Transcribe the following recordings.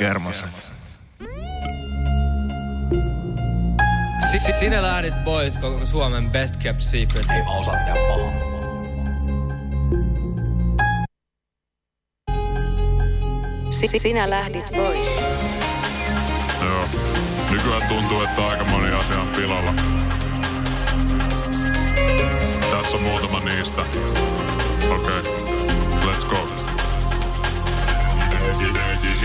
Ökykermaset. Si- sinä lähdit pois koko Suomen best kept secret. Ei mä osaa tehdä pahaa. Si- sinä lähdit pois. Joo. Nykyään tuntuu, että aika moni asia on pilalla. Tässä on muutama niistä. Okei, okay. let's go.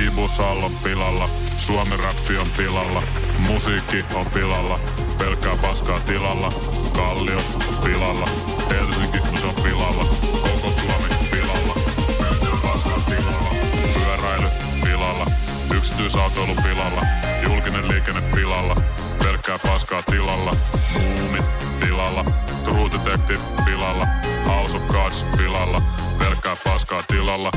Ibu Sallon pilalla, Suomi rappi on pilalla, musiikki on pilalla, pelkkää paskaa tilalla, Kallio pilalla, Helsinki on pilalla, koko Suomi pilalla, pelkkää paskaa tilalla, pyöräily pilalla, yksityisautoilu pilalla, julkinen liikenne pilalla, pelkkää paskaa tilalla, muumit pilalla, True Detective pilalla, House of Cards pilalla, pelkkää paskaa tilalla,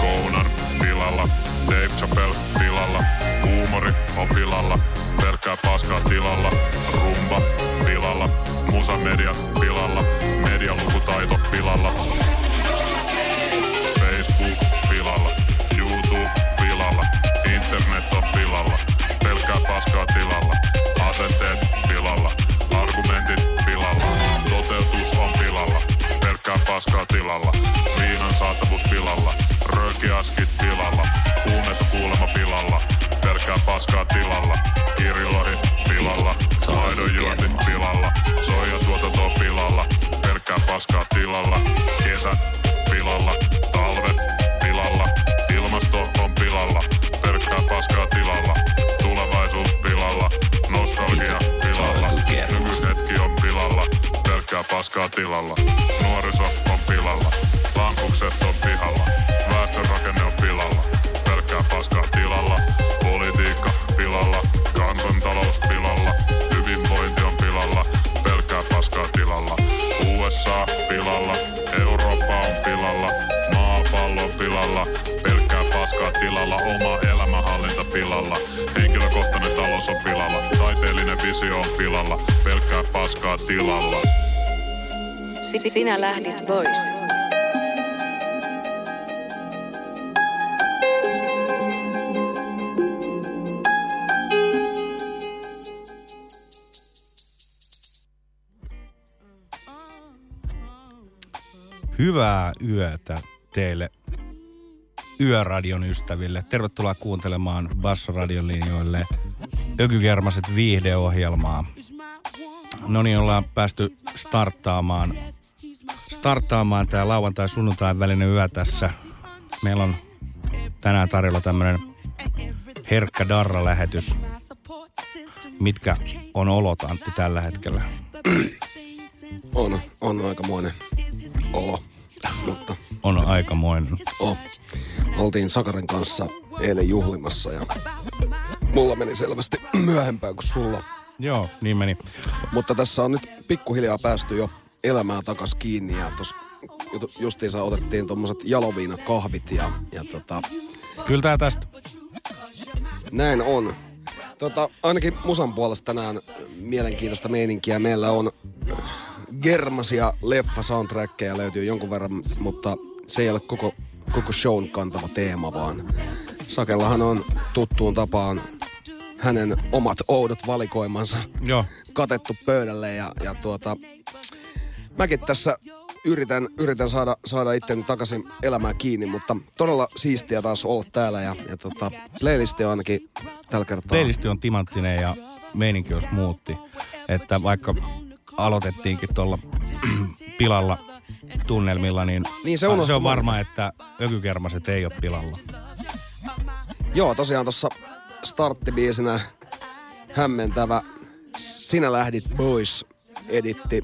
Kounan pilalla, Dave Chappelle pilalla, huumori on pilalla, pelkkää paskaa tilalla, rumba pilalla, musamedia pilalla, medialukutaito pilalla, Facebook pilalla, YouTube pilalla, internet on pilalla, pelkkää paskaa paskaa tilalla, viinan saatavuus pilalla, röökiaskit pilalla, huumeita kuulema pilalla, pelkkää paskaa tilalla, kirjolohi pilalla, maidonjuonti pilalla, soijatuotanto on pilalla, pelkkää paskaa tilalla, kesät pilalla, talvet pilalla, ilmasto on pilalla, pelkkää paskaa tilalla, pelkkää paskaa tilalla, nuoriso on pilalla, lampukset on pihalla, väestörakenne on pilalla, pelkkää paskaa tilalla, politiikka pilalla, kansantalous pilalla, hyvinvointi on pilalla, pelkkää paskaa tilalla, USA pilalla, Eurooppa on pilalla, maapallo pilalla, pelkkää paskaa tilalla, oma elämänhallinta pilalla, henkilökohtainen talous on pilalla, taiteellinen visio on pilalla, pelkkää paskaa tilalla. Si- sinä lähdit pois. Hyvää yötä teille Yöradion ystäville. Tervetuloa kuuntelemaan Bassoradion linjoille Ökykermaset viihdeohjelmaa. No niin, ollaan päästy starttaamaan, starttaamaan tämä lauantai-sunnuntain välinen yö tässä. Meillä on tänään tarjolla tämmöinen herkkä darra-lähetys. Mitkä on olot, Antti, tällä hetkellä? On, on aikamoinen olo, mutta On aikamoinen. oh. Oltiin Sakarin kanssa eilen juhlimassa ja mulla meni selvästi myöhempään kuin sulla. Joo, niin meni. Mutta tässä on nyt pikkuhiljaa päästy jo elämään takas kiinni ja tos ju- justiinsa otettiin tommoset jaloviinakahvit ja, ja tota, Kyllä tää tästä. näin on. Tota, ainakin musan puolesta tänään mielenkiintoista meininkiä. Meillä on Germasia leffa soundtrackeja löytyy jonkun verran, mutta se ei ole koko, koko shown kantava teema, vaan Sakellahan on tuttuun tapaan hänen omat oudot valikoimansa Joo. katettu pöydälle ja, ja tuota, mäkin tässä yritän, yritän saada, saada itteni takaisin elämään kiinni, mutta todella siistiä taas olla täällä ja, ja tota, playlisti on ainakin tällä kertaa. Playlisti on timanttinen ja meininki jos muutti. Että vaikka aloitettiinkin tuolla pilalla tunnelmilla, niin, Niin, se se on, se on varma, että ökykermaset ei ole pilalla. Joo, tosiaan tuossa starttibiisinä hämmentävä Sinä lähdit boys editti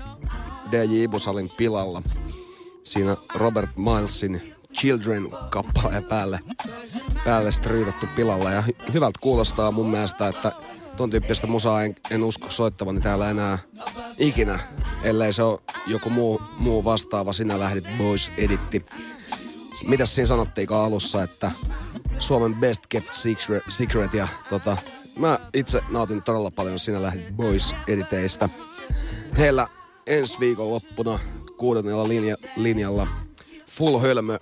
DJ Ibusalin pilalla. Siinä Robert Milesin Children-kappaleen päälle, päälle stryytattu pilalla. Ja hy- hyvältä kuulostaa mun mielestä, että ton tyyppistä musaa en, en usko soittavani täällä enää ikinä, ellei se ole joku muu, muu vastaava Sinä lähdit boys editti. Mitäs siinä sanottiinkaan alussa, että Suomen best kept secret, secret ja tota, mä itse nautin todella paljon Sinä lähdit boys editeistä. Heillä ensi viikon loppuna kuudennella linja, linjalla Full Hölmö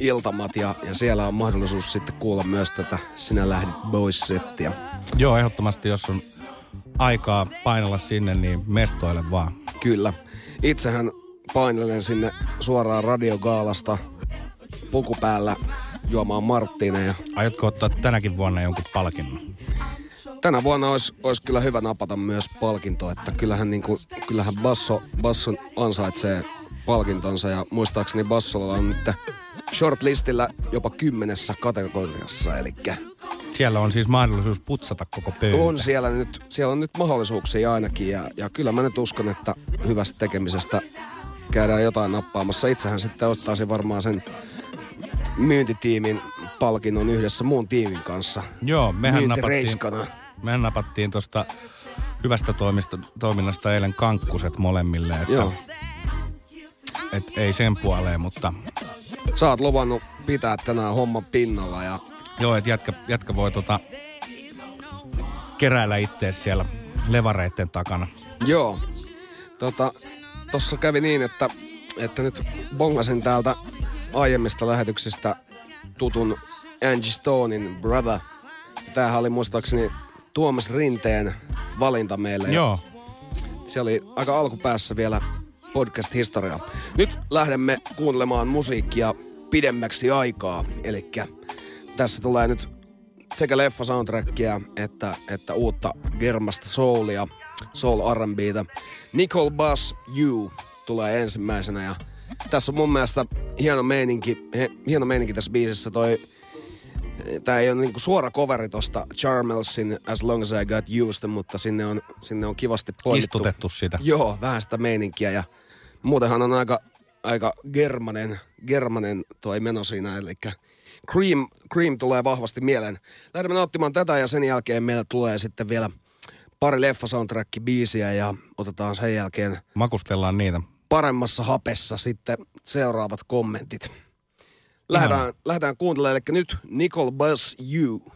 iltamat ja, ja siellä on mahdollisuus sitten kuulla myös tätä Sinä lähdit Boys-settiä. Joo, ehdottomasti jos on aikaa painella sinne, niin mestoille vaan. Kyllä. Itsehän painelen sinne suoraan radiogaalasta puku päällä juomaan Marttiineja. Aiotko ottaa tänäkin vuonna jonkun palkinnon? Tänä vuonna olisi, olisi kyllä hyvä napata myös palkinto, että kyllähän, niin kuin, kyllähän Basso, Basso ansaitsee palkintonsa ja muistaakseni Bassolla on nyt shortlistillä jopa kymmenessä kategoriassa, eli Siellä on siis mahdollisuus putsata koko pöytä. on siellä nyt, siellä on nyt mahdollisuuksia ainakin ja, ja kyllä mä nyt uskon, että hyvästä tekemisestä käydään jotain nappaamassa. Itsehän sitten ostaisin varmaan sen myyntitiimin palkinnon yhdessä muun tiimin kanssa. Joo, mehän napattiin, mehän napattiin tuosta hyvästä toimista, toiminnasta eilen kankkuset molemmille. Että, Joo. Et ei sen puoleen, mutta Sä oot luvannut pitää tänään homman pinnalla ja joo, että jätkä, jätkä voi tota, keräillä itse siellä levareitten takana. Joo. Tota, tossa kävi niin, että, että nyt bongasin täältä aiemmista lähetyksistä tutun Angie Stonein Brother. Tämähän oli muistaakseni Tuomas Rinteen valinta meille. Joo, Se oli aika alkupäässä vielä podcast-historiaa. Nyt lähdemme kuuntelemaan musiikkia pidemmäksi aikaa. Eli tässä tulee nyt sekä leffa soundtrackia että, että uutta germasta soulia, soul R&Btä. Nicole Bass You tulee ensimmäisenä ja tässä on mun mielestä hieno meininki, he, hieno meininki tässä biisissä toi Tää ei ole niinku suora coveri tosta Charmelsin As Long As I Got Used, mutta sinne on, sinne on kivasti poimittu. istutettu sitä. Joo, vähän sitä meininkiä ja muutenhan on aika, aika germanen, germanen toi meno siinä, eli Cream, Cream tulee vahvasti mieleen. Lähdemme nauttimaan tätä ja sen jälkeen meillä tulee sitten vielä pari leffa soundtrack biisiä ja otetaan sen jälkeen Makustellaan niitä. paremmassa hapessa sitten seuraavat kommentit. Lähdetään, lähdetään kuuntelemaan, eli nyt Nicole Buzz You.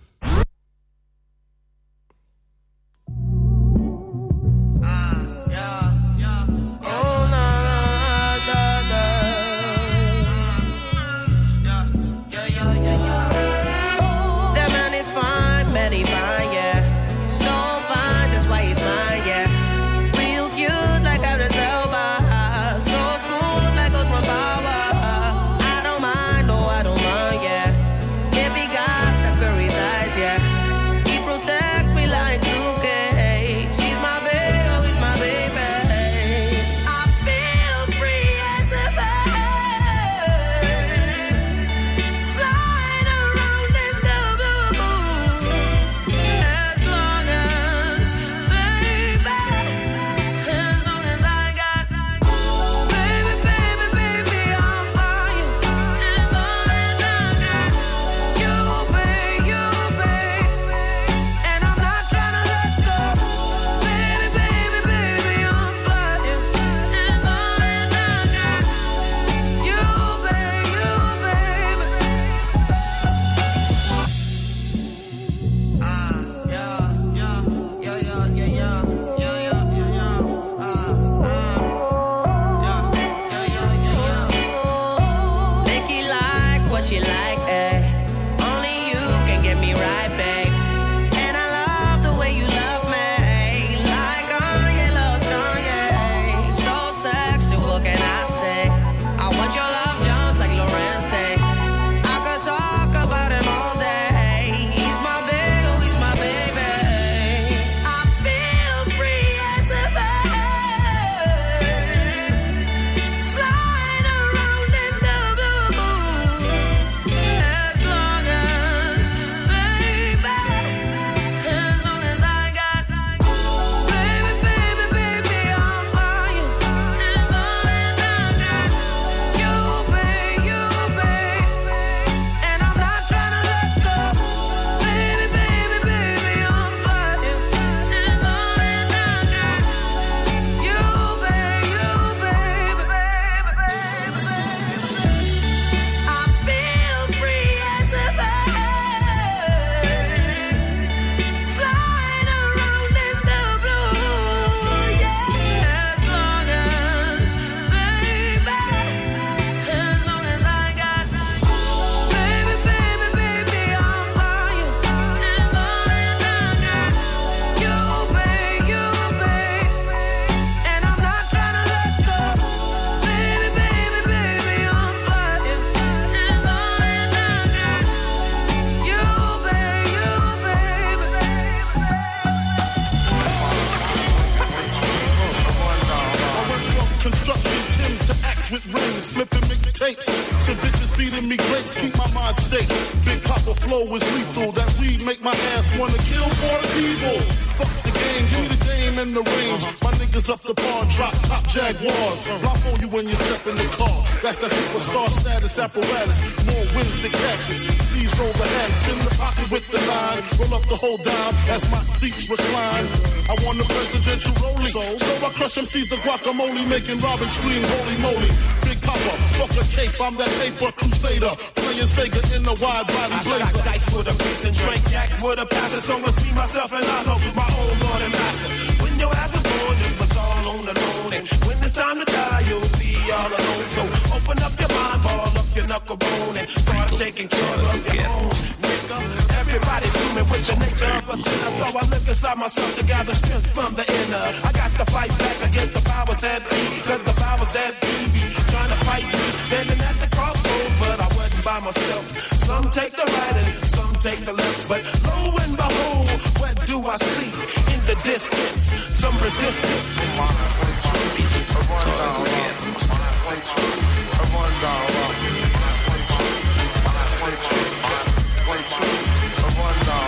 Rock on you when you step in the car. That's that superstar status apparatus. More wins than catches. C's roll the ass in the pocket with the line. Roll up the whole dime as my seats recline. I want the presidential rolling. So, so I crush MCs the guacamole, making Robin scream, holy moly. Big Papa, fuck a cape, I'm that paper crusader. Playing Sega in a wide body I blazer. shot dice with a piece and drank yak with a passer. So it's me, myself, and I know my own Lord and Master. When your ass was born, it was all on the loan. And when it's time to die, you'll be all alone. So open up your mind, ball up your knuckle bone, and start taking care of your own. Nigga, everybody's human with the nature of a sinner. So I look inside myself to gather strength from the inner. I got to fight back against the powers that be. Cause the powers that be be trying to fight me. Standing at the crossroads, but I wasn't by myself. Some take the right and some take the left. But lo and behold, what do I see the distance? Some resistance.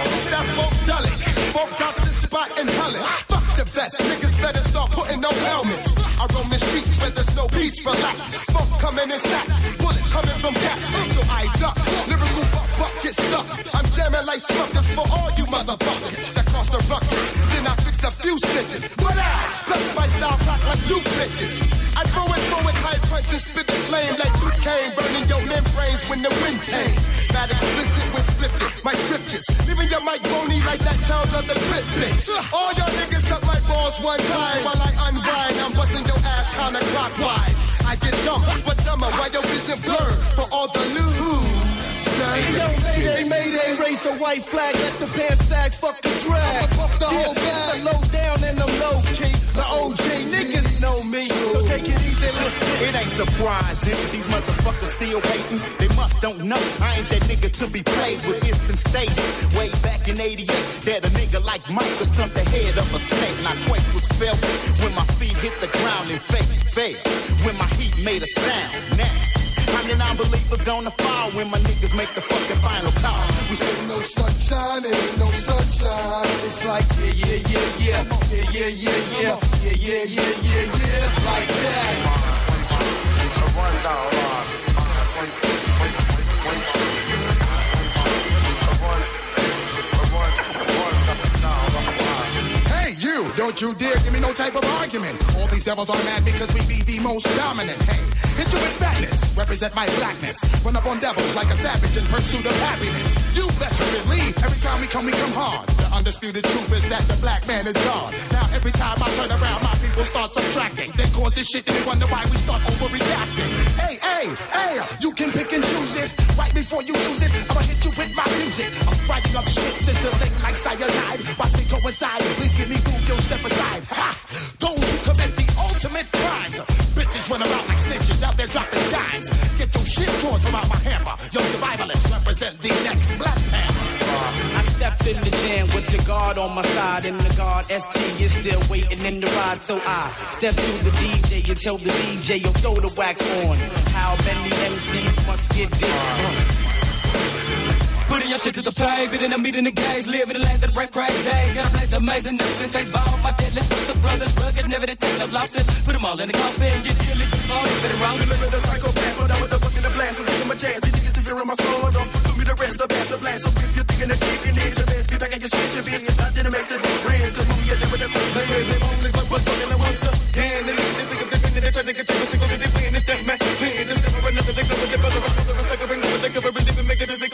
It's that funkadelic. Folk got this spot in Helen. Fuck the best. Niggas better start putting no helmets. I roam the streets where there's no peace, relax. Smoke coming in stacks. Bullets coming from cats. So I duck. Lyrical stuck. I'm jamming like suckers for all you motherfuckers that cross the ruckus. Then I fix a few stitches. What out? Plus my style rock like you bitches. I throw it, throw it, high punches, spit the flame like Luke Kane, burning your membranes when the wind change. Not explicit when splitting my scriptures, leaving your mic bony like that tells of the bitch. All y'all niggas suck my balls one time while I unwind. I'm busting your ass counterclockwise. I get dumb, but dumber while your vision blurred for all the news. Hey, yo, Mayday, Mayday, raise the white flag, let the pants sag, fuck the drag. Fuck the Yeah, whole bag. the low down and the low key. The OG niggas know me, so take it easy, let's get It ain't surprising these motherfuckers still hating. They must don't know I ain't that nigga to be played with. It's been stated way back in '88 that a nigga like Mike could stump the head of a snake. Not quake was felt when my feet hit the ground and face fell. When my heat made a sound. Now. The non-believers gonna fall when my niggas make the fucking final call. We still no sunshine, it ain't no sunshine. It's like yeah, yeah, yeah, yeah, yeah, yeah, yeah, yeah, yeah, yeah, yeah, yeah, yeah. It's like that. Hey, you! Don't you dare give me no type of argument. All these devils are mad because we be the most dominant. Hey, hit you fatness, represent my blackness. Run up on devils like a savage in pursuit of happiness. You better believe every time we come, we come hard. Undisputed truth is that the black man is God. Now every time I turn around, my people start subtracting. They cause this shit they wonder why we start overreacting. Hey, hey, hey, you can pick and choose it. Right before you lose it, I'ma hit you with my music. I'm fighting up shit since like cyanide. Watch me coincide. Please give me Google, step aside. Ha! Those who commit the ultimate crimes. Bitches run around like snitches out there dropping dimes. Get your shit drawn from out my hammer. Young survivalists represent the next Black stepped in the jam with the guard on my side, and the guard ST is still waiting in the ride. So I step to the DJ and tell the DJ, yo, throw the wax on. How many MCs must get dick? Putting your shit to the pavement and I'm meeting the gays. Live in the land of the break crash days. Gotta play the amazing, never been faced by all my deadlift. With the brothers, rugged, never to take no losses. Put them all in the coffin, get dealing. All in better wrong. Deliver the psychopath, hold down with the book in the blast, so give him a chance. These niggas interfering my soul, don't do me the rest, the best, the blast. So if you're thinking of kicking it, the best, be back and your shit should be. It's not that it makes it friends, cause movie is never the players. They homeless, but what's fucking the ones up? Hand in hand, they think of the thing that they try to get to, so go to the win, it's that man. Twin, it's never another, they go with the brother, it's brother, it's like a ring, they cover, and live and make it as they go, they get never,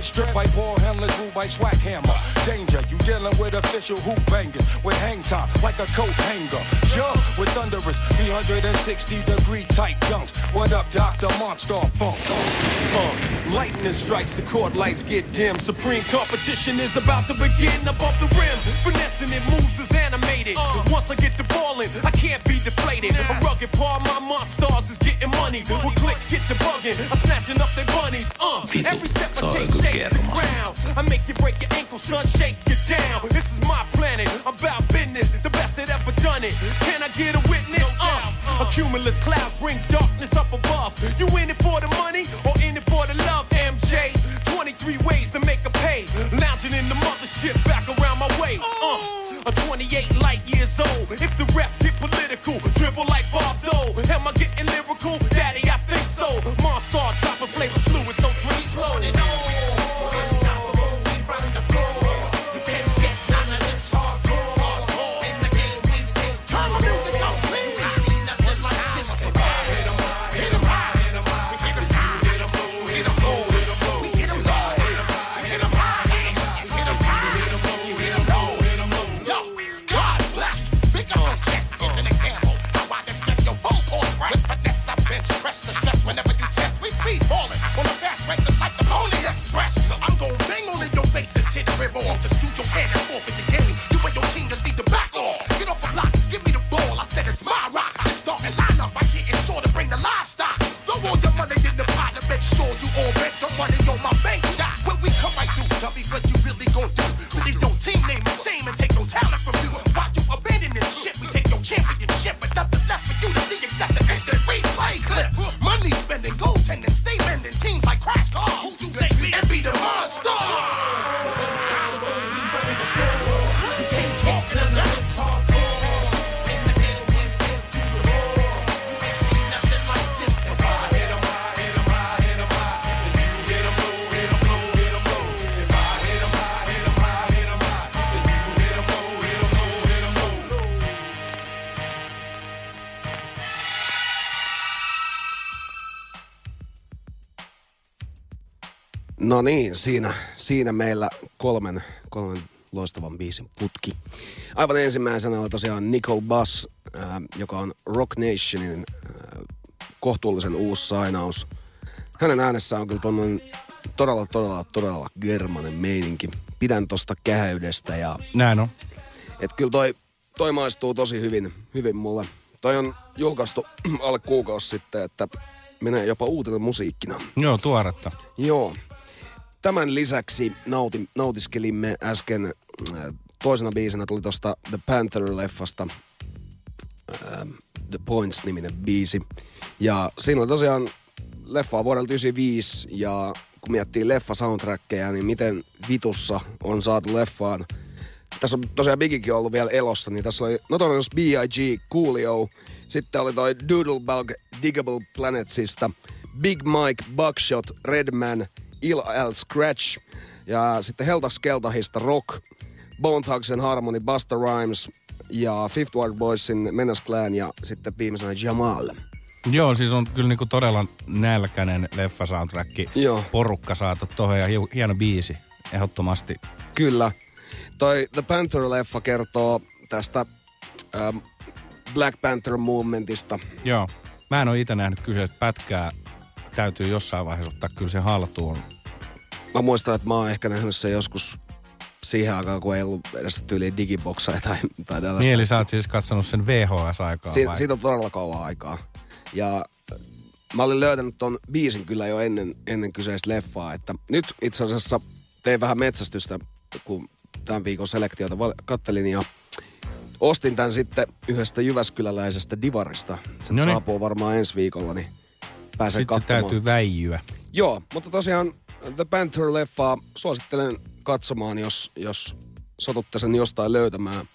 get stripped by ball handlers, ruled by swag hammer. Danger, you dealing with official hoop bangers with hang time like a coat hanger. Jump with thunderous 360 degree tight dunks. What up, Dr. Monster Funk? Uh, lightning strikes, the court lights get dim. Supreme competition is about to begin above the rim. Finessing it moves is animated. So once I get the ball in, I can't be deflated. A rugged part, my monsters money. With clicks, get the bugging. I'm snatching up their bunnies. Uh, every step I take shakes the ground. I make you break your ankle, son, shake you down. This is my planet. I'm about business. The best that ever done it. Can I get a witness? Uh, a cumulus cloud bring No niin, siinä, siinä meillä kolmen, kolmen loistavan biisin putki. Aivan ensimmäisenä oli tosiaan Nicole Bass, äh, joka on Rock Nationin äh, kohtuullisen uusi sainaus. Hänen äänessään on kyllä tommonen todella, todella, todella germanen meininki. Pidän tosta kähäydestä ja... Näin on. Et kyllä toi, toi maistuu tosi hyvin, hyvin mulle. Toi on julkaistu alle kuukausi sitten, että menee jopa uutena musiikkina. Joo, tuoretta. Joo. Tämän lisäksi nauti, nautiskelimme äsken äh, toisena biisinä tuli tosta The Panther-leffasta äh, The Points-niminen biisi. Ja siinä oli tosiaan leffa vuodelta 95 ja kun miettii leffa soundtrackeja, niin miten vitussa on saatu leffaan. Tässä on tosiaan Bigikin ollut vielä elossa, niin tässä oli Notorious B.I.G. Coolio. Sitten oli toi Doodlebug Diggable Planetsista. Big Mike, Buckshot, Redman, Il L Scratch. Ja sitten Helta Skeltahista Rock, Bone Thugsen Harmony, Busta Rhymes ja Fifth Ward Boysin Menace Clan ja sitten viimeisenä Jamal. Joo, siis on kyllä niinku todella nälkäinen leffa soundtrack. Joo. Porukka saatu tuohon ja hieno biisi. Ehdottomasti. Kyllä. Toi The Panther-leffa kertoo tästä ähm, Black Panther movementista. Joo. Mä en ole itse nähnyt kyseistä pätkää. Täytyy jossain vaiheessa ottaa kyllä se haltuun. Mä muistan, että mä oon ehkä nähnyt sen joskus siihen aikaan, kun ei ollut edes tyyliin digibokseja tai, tai tällaista. Niin, eli sä oot siis katsonut sen VHS-aikaa Si- vai? siitä on todella kauan aikaa. Ja äh, mä olin löytänyt ton biisin kyllä jo ennen, ennen kyseistä leffaa. Että nyt itse asiassa tein vähän metsästystä, kun tämän viikon selektiota kattelin ja ostin tämän sitten yhdestä Jyväskyläläisestä divarista. Se Noniin. saapuu varmaan ensi viikolla, niin pääsen Sitten katsomaan. täytyy väijyä. Joo, mutta tosiaan The Panther-leffaa suosittelen katsomaan, jos, jos satutte sen jostain löytämään.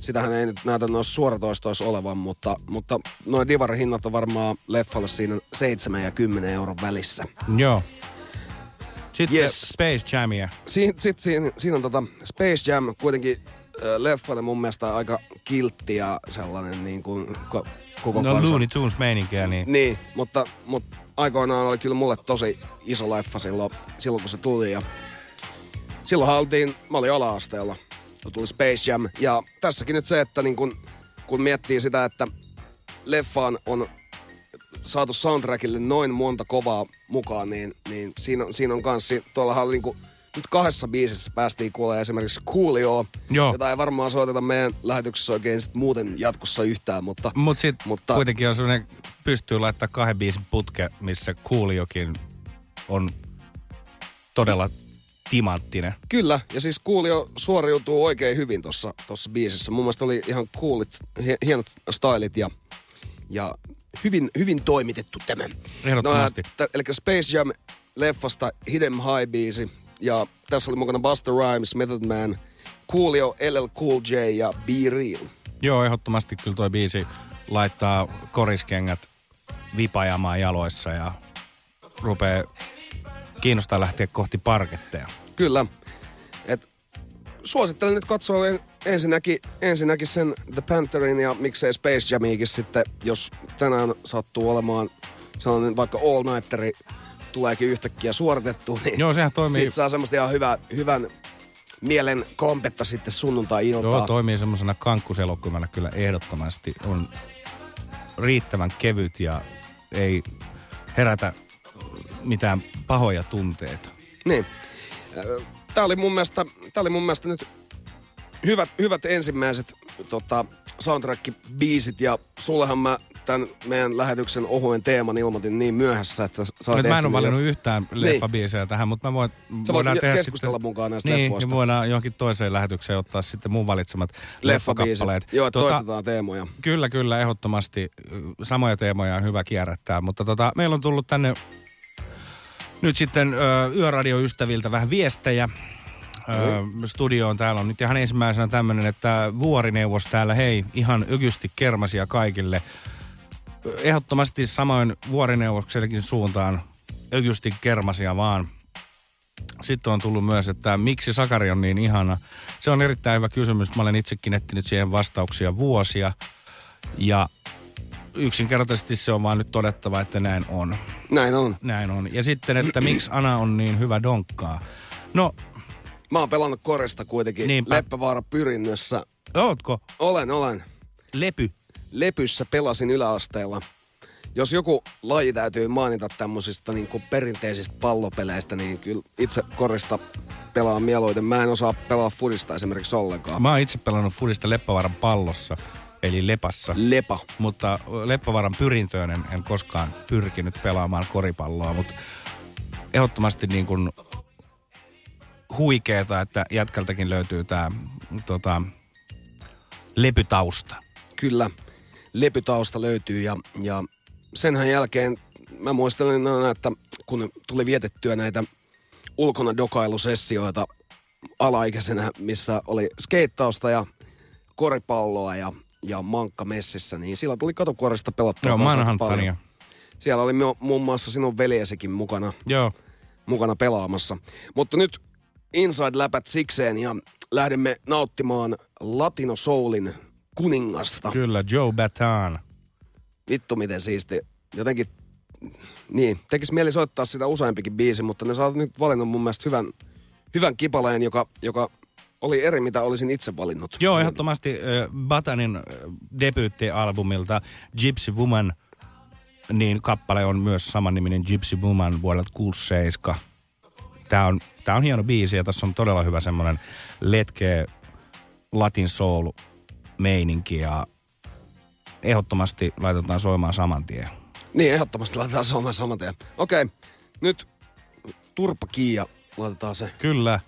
Sitähän ei nyt näytä noissa suoratoistoissa olevan, mutta, mutta noin divarihinnat on varmaan leffalle siinä 7 ja 10 euron välissä. Joo. Sitten Yes. Space Jamia. Siin, sit siinä, siinä on tota Space Jam kuitenkin leffalle mun mielestä aika kiltti ja sellainen niin kuin ko, koko No kansan- Looney Tunes meininkiä, niin. Niin, mutta, mutta aikoinaan oli kyllä mulle tosi iso leffa silloin, silloin kun se tuli. Ja silloinhan oltiin, mä olin ala-asteella, kun tuli Space Jam. Ja tässäkin nyt se, että niin kun, kun miettii sitä, että leffaan on saatu soundtrackille noin monta kovaa mukaan, niin, niin siinä, on- siinä on kans, tuollahan oli niinku, nyt kahdessa biisissä päästiin kuulemaan esimerkiksi Coolio, Joo. jota ei varmaan soiteta meidän lähetyksessä oikein sit muuten jatkossa yhtään, mutta... Mut sit mutta kuitenkin on sellainen, pystyy laittaa kahden biisin putke, missä Cooliokin on todella timanttinen. Kyllä, ja siis Coolio suoriutuu oikein hyvin tuossa tossa biisissä. Mun mielestä oli ihan coolit, hie- hienot stylit ja, ja hyvin, hyvin toimitettu tämä. Ehdottomasti. No, t- eli Space Jam leffasta Hidden High biisi. Ja tässä oli mukana Buster Rhymes, Method Man, Coolio, LL Cool J ja Be Real. Joo, ehdottomasti kyllä toi biisi laittaa koriskengät vipajamaan jaloissa ja rupeaa kiinnostaa lähteä kohti parketteja. Kyllä. Et suosittelen nyt katsoa en, ensinnäkin, ensinnäkin sen The Pantherin ja miksei Space Jamiikin sitten, jos tänään sattuu olemaan sellainen vaikka all nighteri tuleekin yhtäkkiä suoritettu, niin Joo, sehän toimii- siitä saa semmoista ihan hyvä, hyvän mielen kompetta sitten sunnuntai-iltaan. Joo, toimii semmoisena kankkuselokuvana kyllä ehdottomasti. On riittävän kevyt ja ei herätä mitään pahoja tunteita. Niin. Tämä oli mun mielestä, tää oli mun mielestä nyt hyvät, hyvät ensimmäiset tota, soundtrack-biisit ja sullehan mä tämän meidän lähetyksen ohuen teeman ilmoitin niin myöhässä, että oot Nyt mä en ole valinnut jo- yhtään Niin. leffabiisejä tähän, mutta mä voin, Sä voit jo keskustella mukaan näistä niin, leffoista. Niin, voidaan johonkin toiseen lähetykseen ottaa sitten mun valitsemat leffakappaleet. Joo, että toistetaan teemoja. Kyllä, kyllä, ehdottomasti. Samoja teemoja on hyvä kierrättää, mutta tota, meillä on tullut tänne nyt sitten ö, yöradioystäviltä vähän viestejä. Ö, studioon täällä on nyt ihan ensimmäisenä tämmöinen, että vuorineuvos täällä, hei, ihan ykysti kermasia kaikille. Ehdottomasti samoin vuorineuvoksellekin suuntaan ykysti kermasia vaan. Sitten on tullut myös, että miksi Sakari on niin ihana. Se on erittäin hyvä kysymys. Mä olen itsekin etsinyt siihen vastauksia vuosia. Ja yksinkertaisesti se on vaan nyt todettava, että näin on. Näin on. Näin on. Ja sitten, että miksi Ana on niin hyvä donkkaa. No, Mä oon pelannut korista kuitenkin Niinpä. Leppävaara pyrinnössä. ootko? Olen, olen. Lepy. Lepyssä pelasin yläasteella. Jos joku laji täytyy mainita tämmöisistä niin perinteisistä pallopeleistä, niin kyllä itse korista pelaan mieluiten. Mä en osaa pelaa fudista esimerkiksi ollenkaan. Mä oon itse pelannut Fudista Leppävaran pallossa, eli Lepassa. Lepa. Mutta Leppävaran pyrintöön en, en koskaan pyrkinyt pelaamaan koripalloa, mutta ehdottomasti niin kuin huikeeta, että jätkältäkin löytyy tämä tota, lepytausta. Kyllä, lepytausta löytyy ja, ja senhän jälkeen mä muistelen aina, että kun tuli vietettyä näitä ulkona dokailusessioita alaikäisenä, missä oli skeittausta ja koripalloa ja, ja mankka messissä, niin silloin tuli katukorista pelattua Joo, Manhattania. Siellä oli mu- muun muassa sinun veljesikin mukana, Joo. mukana pelaamassa. Mutta nyt Inside-läpät sikseen ja lähdemme nauttimaan Latino Soulin kuningasta. Kyllä, Joe Bataan. Vittu miten siisti. Jotenkin, niin, tekis mieli soittaa sitä useampikin biisi, mutta ne saa nyt valinnut mun mielestä hyvän, hyvän kipaleen, joka, joka oli eri, mitä olisin itse valinnut. Joo, ehdottomasti äh, Batanin äh, debyyttialbumilta Gypsy Woman, niin kappale on myös samanniminen Gypsy Woman vuodelta 67. Tää on, tää on hieno biisi ja tässä on todella hyvä semmonen letkeä latin soul meininki ja ehdottomasti laitetaan soimaan saman tien. Niin, ehdottomasti laitetaan soimaan saman tien. Okei, nyt turpa kiia, laitetaan se. Kyllä.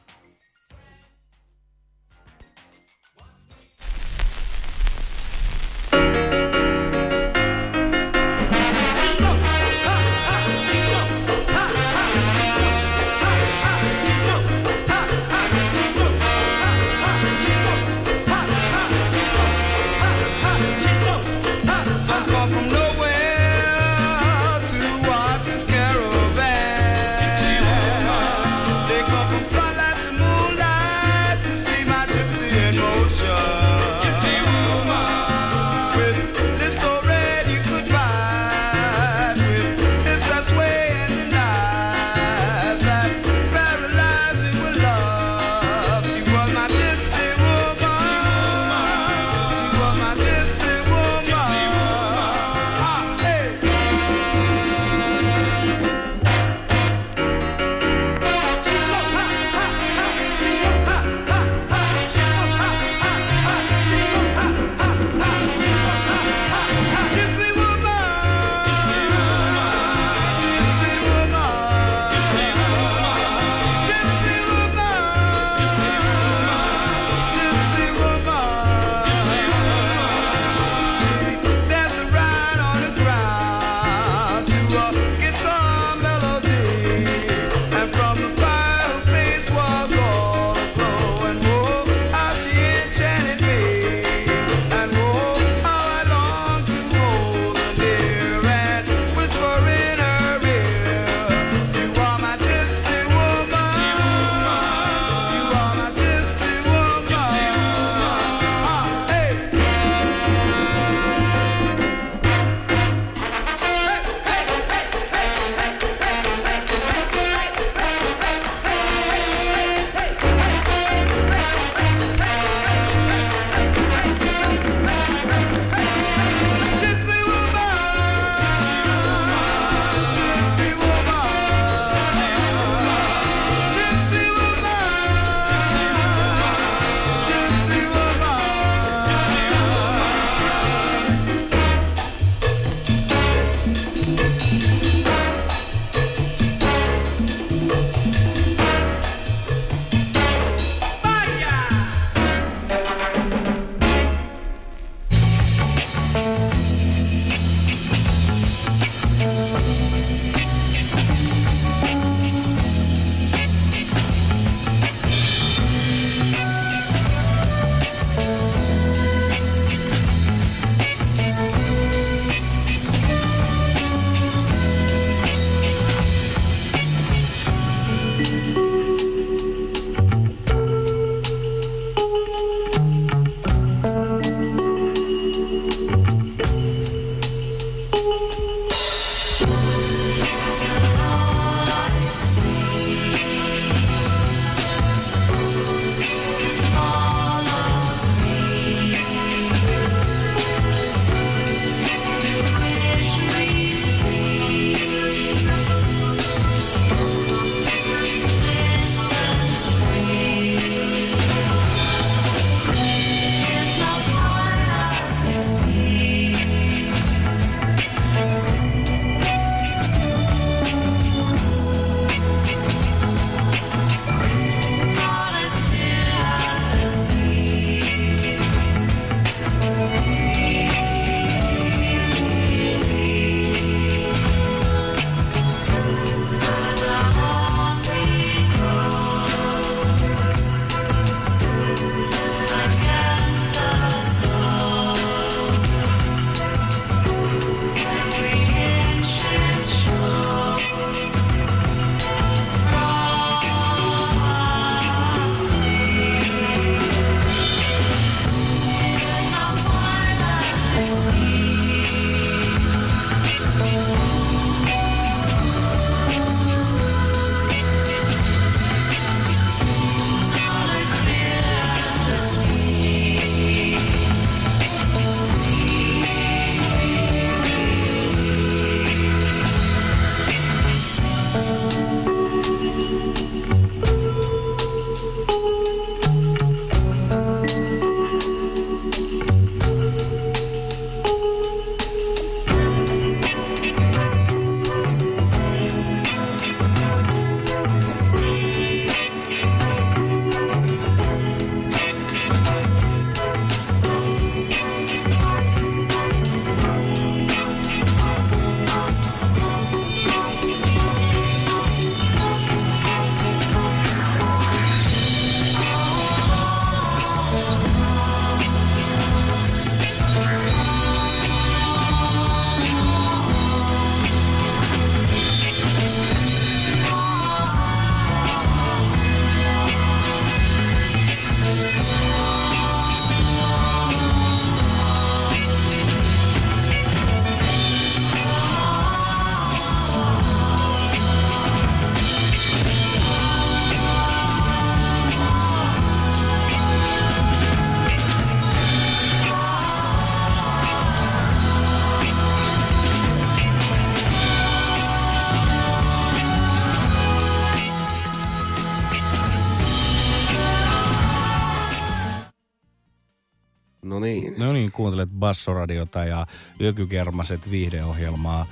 Kuuntelet Bassoradiota ja Yökykermaset viihdeohjelmaa.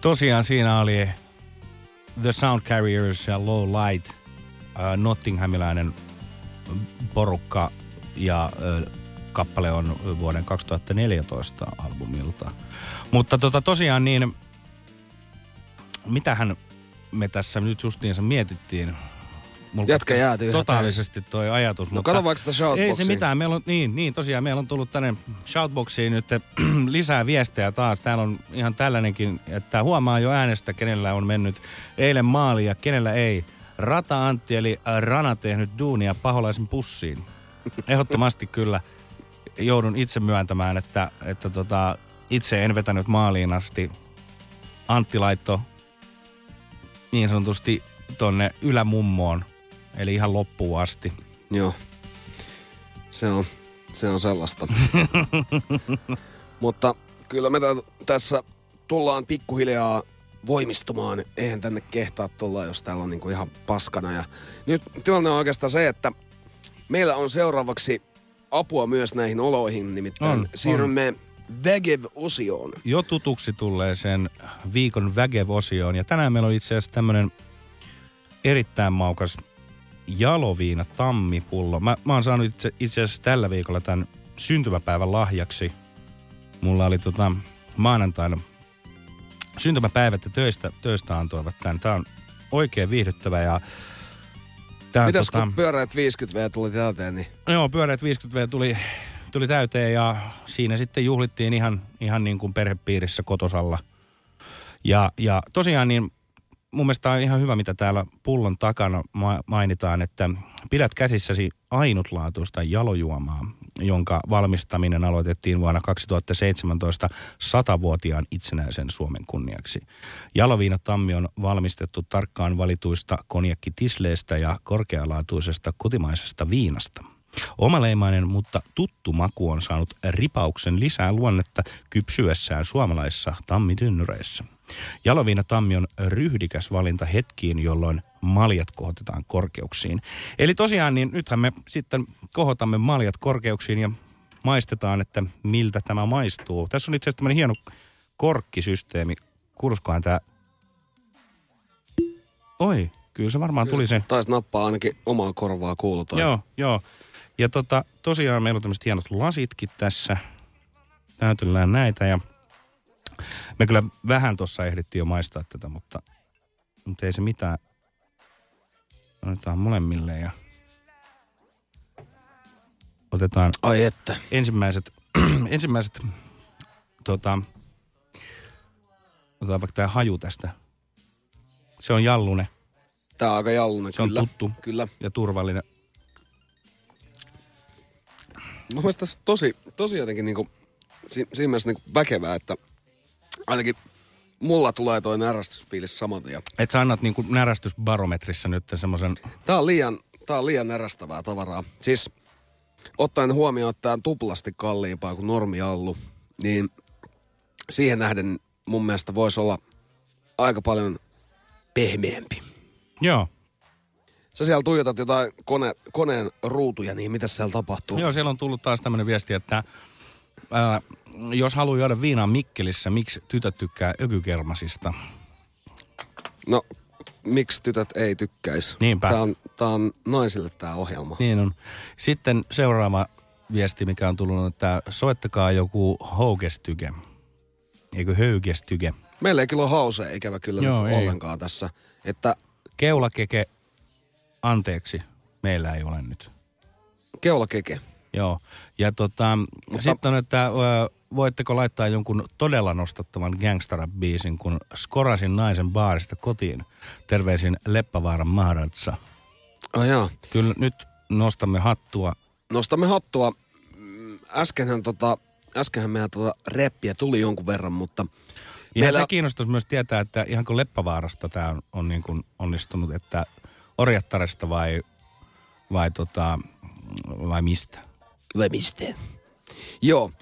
Tosiaan siinä oli The Sound Carriers ja Low Light, äh, Nottinghamilainen porukka ja äh, kappale on vuoden 2014 albumilta. Mutta tota, tosiaan niin, mitähän me tässä nyt justiinsa mietittiin. Mulla Jätkä jääty Totaalisesti toi ajatus. No kato vaikka sitä Ei se shoutboxia. mitään. Meillä on, niin, niin, tosiaan meillä on tullut tänne shoutboxiin nyt lisää viestejä taas. Täällä on ihan tällainenkin, että huomaa jo äänestä, kenellä on mennyt eilen maali ja kenellä ei. Rata Antti eli Rana tehnyt duunia paholaisen pussiin. Ehdottomasti kyllä joudun itse myöntämään, että, että tota, itse en vetänyt maaliin asti. Antti laitto niin sanotusti tonne ylämummoon, eli ihan loppuun asti. Joo. Se on, se on sellaista. Mutta kyllä me tä- tässä tullaan pikkuhiljaa voimistumaan. Eihän tänne kehtaa tulla, jos täällä on niinku ihan paskana. Ja nyt tilanne on oikeastaan se, että meillä on seuraavaksi apua myös näihin oloihin. Nimittäin On, siirrymme Vägev-osioon. jo tutuksi tulleeseen viikon Vägev-osioon. Ja tänään meillä on itse asiassa tämmönen erittäin maukas jaloviina tammipullo. Mä, mä oon saanut itse, itse asiassa tällä viikolla tämän syntymäpäivän lahjaksi. Mulla oli tota, maanantaina syntymäpäivät ja töistä, töistä antoivat tämän. Tää on oikein viihdyttävä ja tää, Mitäs tota, kun pyöreät 50 V tuli täyteen, niin Joo, pyöreät 50V tuli, tuli täyteen ja siinä sitten juhlittiin ihan, ihan niin kuin perhepiirissä kotosalla. Ja, ja tosiaan niin mun mielestä on ihan hyvä, mitä täällä pullon takana ma- mainitaan, että pidät käsissäsi ainutlaatuista jalojuomaa, jonka valmistaminen aloitettiin vuonna 2017 satavuotiaan itsenäisen Suomen kunniaksi. Jaloviina Tammi on valmistettu tarkkaan valituista konjakkitisleistä ja korkealaatuisesta kotimaisesta viinasta. Omaleimainen, mutta tuttu maku on saanut ripauksen lisää luonnetta kypsyessään suomalaisissa tammitynnyreissä. Jaloviina tammi on ryhdikäs valinta hetkiin, jolloin maljat kohotetaan korkeuksiin. Eli tosiaan, niin nythän me sitten kohotamme maljat korkeuksiin ja maistetaan, että miltä tämä maistuu. Tässä on itse asiassa tämmöinen hieno korkkisysteemi. Kuuluskohan tämä... Oi, kyllä se varmaan tuli se. taisi nappaa ainakin omaa korvaa kuulu toi. Joo, joo. Ja tota, tosiaan meillä on tämmöiset hienot lasitkin tässä. Näytellään näitä ja me kyllä vähän tuossa ehdittiin jo maistaa tätä, mutta, mutta ei se mitään. Otetaan molemmille ja otetaan Ai että. ensimmäiset, ensimmäiset tota, otetaan vaikka tämä haju tästä. Se on jallune. Tää on aika jallunen, Se on kyllä. tuttu Kyllä. ja turvallinen. Mä mielestä tässä on tosi, tosi jotenkin niinku, si, siinä mielessä niinku väkevää, että ainakin mulla tulee toi närästysfiilis saman tien. Et sä annat niinku närästysbarometrissa nyt semmoisen Tää on liian, tää on liian närästävää tavaraa. Siis ottaen huomioon, että tää on tuplasti kalliimpaa kuin normiallu, niin siihen nähden mun mielestä voisi olla aika paljon pehmeämpi. Joo. Sä siellä tuijotat jotain kone, koneen ruutuja, niin mitä siellä tapahtuu? Joo, siellä on tullut taas tämmöinen viesti, että ää, jos haluaa juoda viinaa Mikkelissä, miksi tytöt tykkää ökykermasista? No, miksi tytöt ei tykkäisi? Niinpä. Tää on, tää on naisille tää ohjelma. Niin on. Sitten seuraava viesti, mikä on tullut, että soittakaa joku houkestyke. Eikö höykestyke? Meillä ei kyllä ole hausea ikävä kyllä Joo, ei. ollenkaan tässä. Että Keulakeke, anteeksi, meillä ei ole nyt. keulakeke. Joo. Ja tota, Mutta... sitten on, että voitteko laittaa jonkun todella nostattavan gangstera-biisin, kun skorasin naisen baarista kotiin. Terveisin Leppävaaran Maharadsa. Oh, jaa. Kyllä nyt nostamme hattua. Nostamme hattua. Mm, Äskenhän, tota, äskenhän meidän tota reppiä tuli jonkun verran, mutta Ja Meillä- se kiinnostaisi myös tietää, että ihanko Leppävaarasta tämä on, on niin kuin onnistunut, että Orjattaresta vai, vai, tota, vai mistä? Vai mistä? Joo.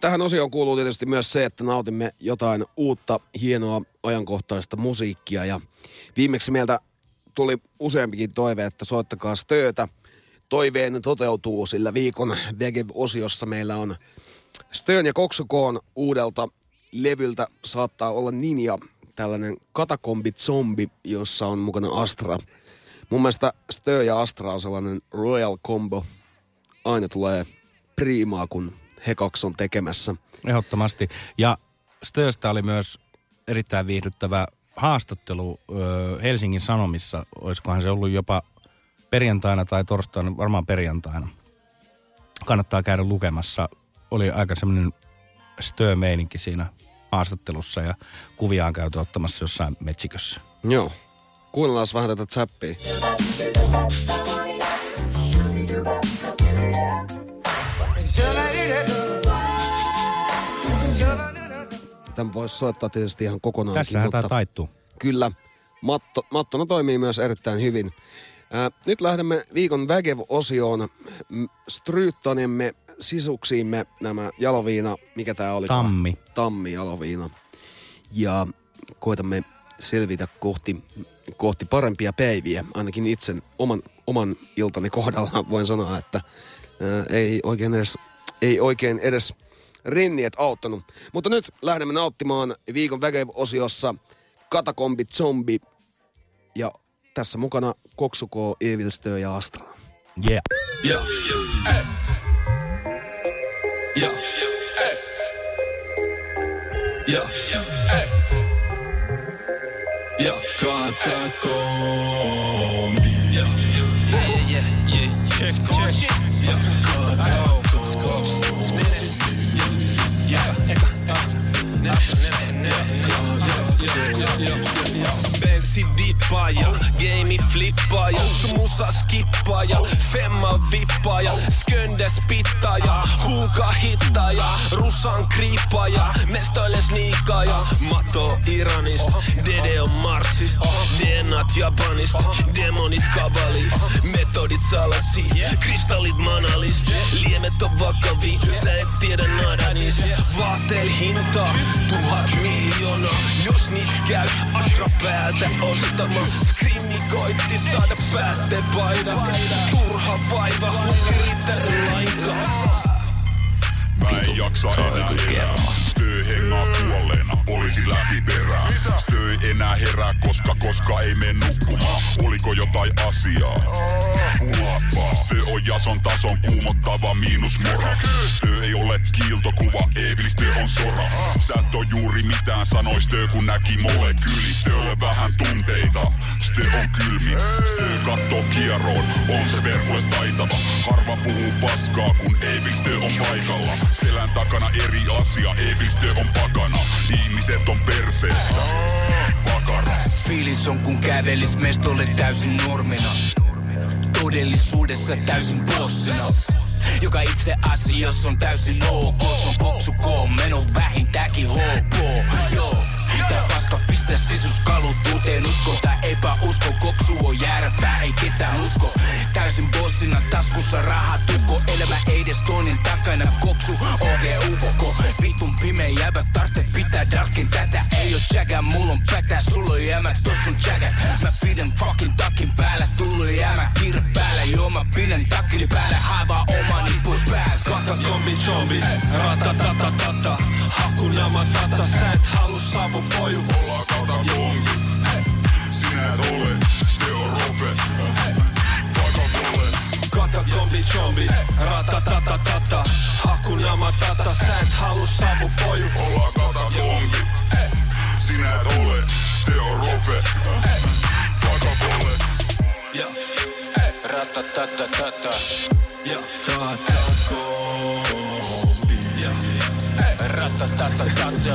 Tähän osioon kuuluu tietysti myös se, että nautimme jotain uutta, hienoa, ajankohtaista musiikkia. Ja viimeksi meiltä tuli useampikin toive, että soittakaa stöötä. toiveeni toteutuu, sillä viikon Vegev-osiossa meillä on Stön ja Koksukoon uudelta levyltä saattaa olla Ninja, tällainen katakombi zombi, jossa on mukana Astra. Mun mielestä Stö ja Astra on sellainen royal combo. Aina tulee priimaa, kun he kaksi on tekemässä. Ehdottomasti. Ja Stöstä oli myös erittäin viihdyttävä haastattelu ö, Helsingin Sanomissa. Olisikohan se ollut jopa perjantaina tai torstaina, varmaan perjantaina. Kannattaa käydä lukemassa. Oli aika semmoinen stö-meininki siinä haastattelussa ja kuvia on käyty ottamassa jossain metsikössä. Joo. Kuunnellaan vähän tätä chappia. Tämän voisi soittaa tietysti ihan kokonaankin. Tässähän mutta tämä taittuu. Kyllä. Matto, mattona toimii myös erittäin hyvin. Ää, nyt lähdemme viikon Vägev-osioon. Stryyttanemme sisuksiimme nämä jaloviina, mikä tää oli? Tammi. Tammi jaloviina. Ja koitamme selvitä kohti, kohti parempia päiviä. Ainakin itse oman, oman iltani kohdalla voin sanoa, että ää, ei oikein edes, ei oikein edes rinniet auttanut. Mutta nyt lähdemme nauttimaan viikon Vägev-osiossa Katakombi Zombi ja tässä mukana Koksuko, Evilstö ja Astra. Yeah. Yeah. Hey. Yeah. Hey. Yeah. Yeah. Katakombi. Yeah. Yeah, yeah, yeah. Check, check. Yeah. Yeah. Bensi dippaaja, game flippaaja, musa skippaaja, femma vippaaja, skönde spittaaja, huuka hittaaja, russan kriippaaja, mestoille sniikkaaja, mato Iranist, Dede on Marsist, DNAt Japanist, demonit kavali, metodit salasi, kristallit manalist, liemet on vakavi, sä et tiedä nada vaatteil hinta, tuhat miljoonaa, jos niit käy Astra päältä ostamaan. Skrimi koitti saada päätteen paida. Turha vaiva, riittänyt lainkaan. Mä en jaksa enää. Hengaa kuolleena, poliisi lähti perään. Stö ei enää herää, koska koska ei mene nukkumaan. Oliko jotain asiaa? Pulappa. Stö on Jason tason kuumottava miinus mora. Stö ei ole kiiltokuva, Evil Stö on sora. Sä et oo juuri mitään sanoi Stö kun näki molekyyli. Stölle vähän tunteita, Stö on kylmi. Stö kattoo kieroon, on se perkules taitava. Harva puhuu paskaa, kun Evil Stö on paikalla. Selän takana eri asia, Evil Stö on pakana. Ihmiset on perseestä, pakana. Fiilis on kun kävelis mestolle täysin normina. Todellisuudessa täysin bossina. Joka itse asiassa on täysin ok. Se on koksukoon, meno vähintäänkin HK. Joo. Tää paska pistä sisus kalutuuteen usko. Tai epäusko Koksu on järpää, ei ketään usko. Täysin bossina taskussa rahatukko Elämä ei edes toinen takana Koksu, OG, ukko Vitun pimeä jäbä tarte pitää darkin Tätä. Ei oo jägä, mulla on pätä Sulla on jämä, tos on jägä Mä pidän fucking takin päällä Tullu jämä, kiire päällä. Joo mä pidän takini päällä Haivaa omani pois päältä Katakombi zombi, ratatatatata Hakuna matata, sä et halua savu poju Ollaan katakombi, sinä et ole, Stö on rope. Fuck ole. Katakombi zombi, ratatatatata Hakuna matata, sä et halua savu poju. Ollaan katakombi, sinä et ole, Stö on rope. Ole. Ja, Ratatatatata ja, ja, katakombi Ja, Ratatatatata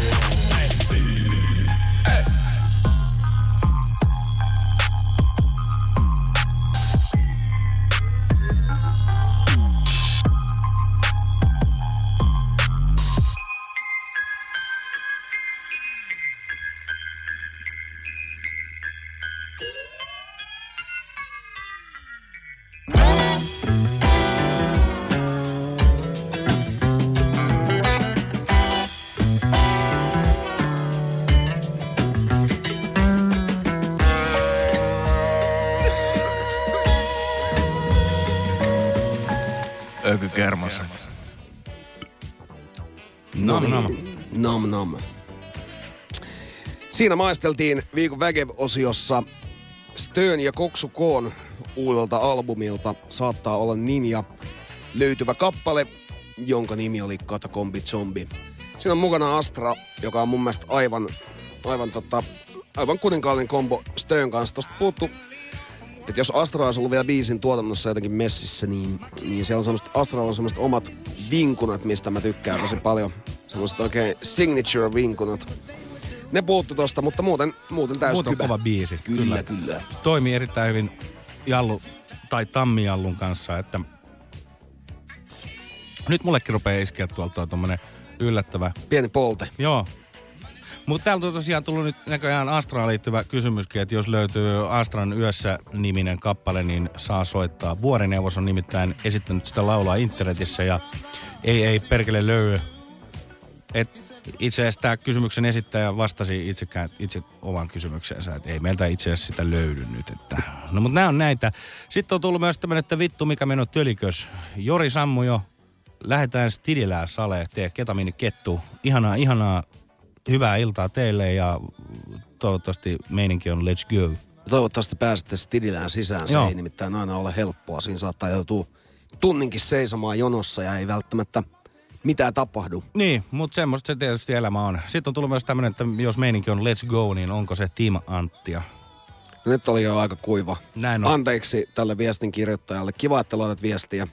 Nam. Siinä maisteltiin viikon Vägev-osiossa Stön ja Koksu Koon uudelta albumilta Saattaa olla Ninja löytyvä kappale, jonka nimi oli Katakombi Zombie. Siinä on mukana Astra, joka on mun mielestä aivan, aivan, tota, aivan kuninkaallinen kombo Stön kanssa. Tosta puuttu, että jos Astra olisi ollut vielä biisin tuotannossa jotenkin messissä, niin, niin siellä on semmoista, Astralla on semmoiset omat vinkunat, mistä mä tykkään tosi paljon. Semmoiset oikein signature-vinkunat. Ne puuttu tosta, mutta muuten, muuten täys Muuten kova biisi. Kyllä, kyllä. Toimii erittäin hyvin Jallu tai Tammijallun kanssa, että nyt mullekin rupeaa iskeä tuolta tuo tommonen yllättävä. Pieni polte. Joo. Mutta täältä on tosiaan tullut nyt näköjään Astraan liittyvä kysymyskin, että jos löytyy Astran yössä niminen kappale, niin saa soittaa. Vuorineuvos on nimittäin esittänyt sitä laulaa internetissä ja ei, ei perkele löydy. Et itse asiassa tämä kysymyksen esittäjä vastasi itsekään, itse oman kysymykseensä, että ei meiltä itse asiassa sitä löydy nyt. Että. No mutta nämä on näitä. Sitten on tullut myös tämmöinen, että vittu mikä meno tölikös. Jori Sammu jo, lähdetään Stidilää sale, tee ketamiini kettu. Ihanaa, ihanaa, hyvää iltaa teille ja toivottavasti meininki on let's go. Toivottavasti pääsette Stidilään sisään. Se Joo. ei nimittäin aina ole helppoa. Siinä saattaa joutua tunninkin seisomaan jonossa ja ei välttämättä mitään tapahdu. Niin, mutta semmoista se tietysti elämä on. Sitten on tullut myös tämmöinen, että jos meininki on let's go, niin onko se Team Anttia? Nyt oli jo aika kuiva. Näin on. Anteeksi tälle viestin kirjoittajalle. Kiva, että laitat viestiä.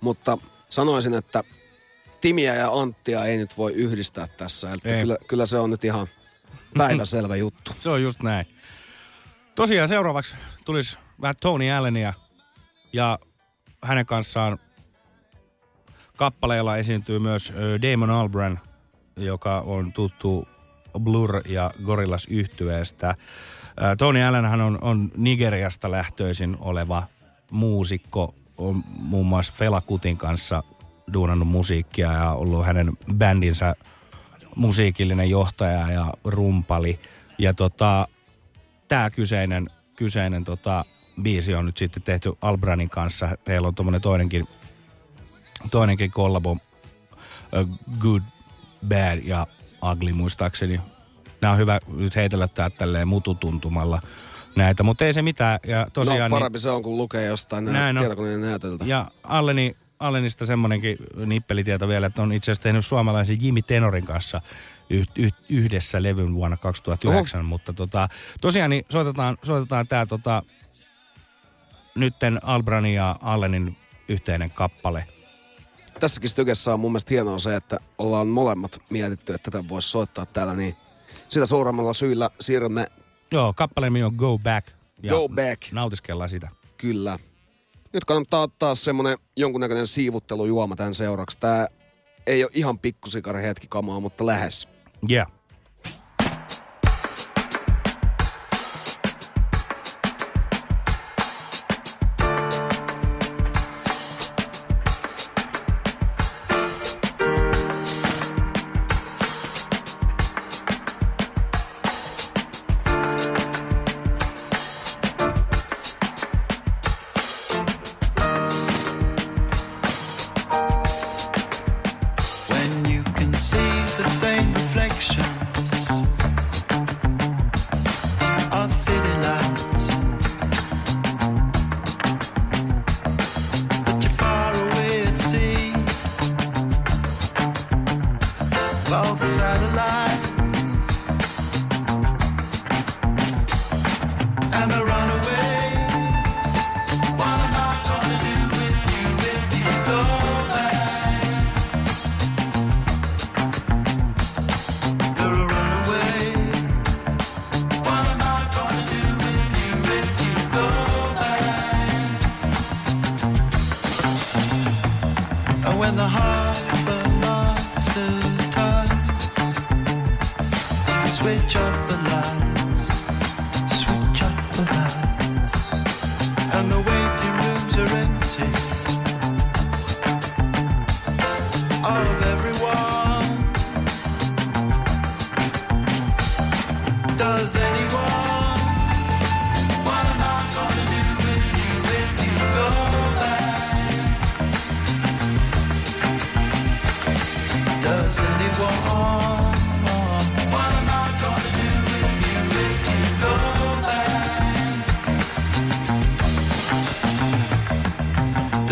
Mutta sanoisin, että Timiä ja Anttia ei nyt voi yhdistää tässä. Eli kyllä, kyllä se on nyt ihan päiväselvä juttu. Se on just näin. Tosiaan seuraavaksi tulisi vähän Tony Allenia ja hänen kanssaan kappaleella esiintyy myös Damon Albarn, joka on tuttu Blur ja Gorillaz yhtyeestä. Tony Allenhan on, on Nigeriasta lähtöisin oleva muusikko, on muun muassa Fela Kutin kanssa duunannut musiikkia ja ollut hänen bändinsä musiikillinen johtaja ja rumpali. Ja tota, tämä kyseinen, kyseinen tota, biisi on nyt sitten tehty Albranin kanssa. Heillä on tuommoinen toinenkin, toinenkin kollabo, uh, Good, Bad ja Ugly muistaakseni. Nämä on hyvä nyt heitellä tää tälleen mututuntumalla näitä, mutta ei se mitään. Ja tosiaan, no parempi se on, kun lukee jostain Näin nä- on. tietokoneen näytöltä. ja Alleni, Allenista semmonenkin nippelitieto vielä, että on itse asiassa tehnyt suomalaisen Jimmy Tenorin kanssa yh, yh, yhdessä levyn vuonna 2009. Oho. Mutta tota, tosiaan niin soitetaan, soitetaan tämä tota, nytten Albranin ja Allenin yhteinen kappale. Tässäkin stykessä on mun mielestä hienoa se, että ollaan molemmat mietitty, että tätä voisi soittaa täällä, niin sitä suuremmalla syyllä siirrymme Joo, kappaleen nimi on Go Back. Ja Go Back. Nautiskellaan sitä. Kyllä. Nyt kannattaa ottaa semmonen jonkunnäköinen siivuttelujuoma tämän seuraksi. Tää ei ole ihan pikkusikari hetki kamaa, mutta lähes. Yeah.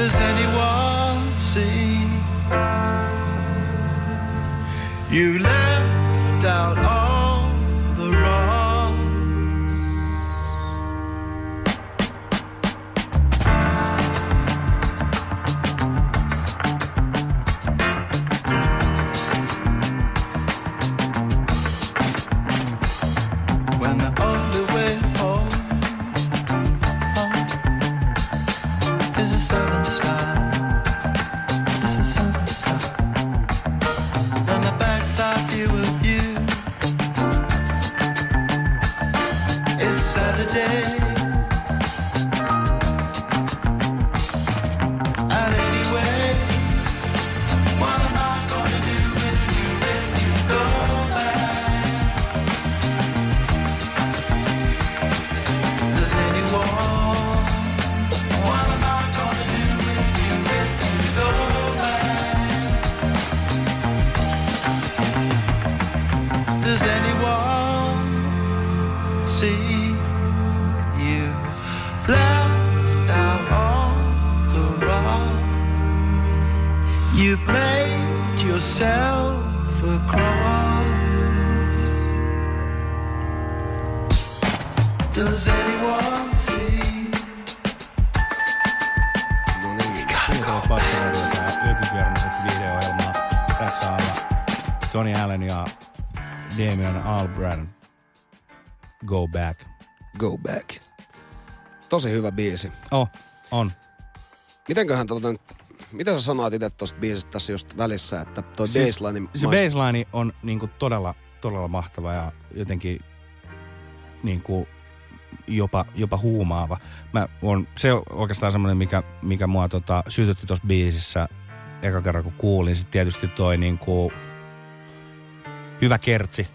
Does anyone see? You left Tosi hyvä biisi. Oh, on. Mitenköhän tota, mitä sä sanoit itse tosta biisistä tässä just välissä, että toi Siis baseline Se baseline on niinku todella, todella mahtava ja jotenkin niinku jopa, jopa huumaava. Mä on, se on oikeastaan semmoinen, mikä, mikä mua tota, sytytti tuossa biisissä eka kerran kun kuulin. Sitten tietysti toi niinku, hyvä kertsi.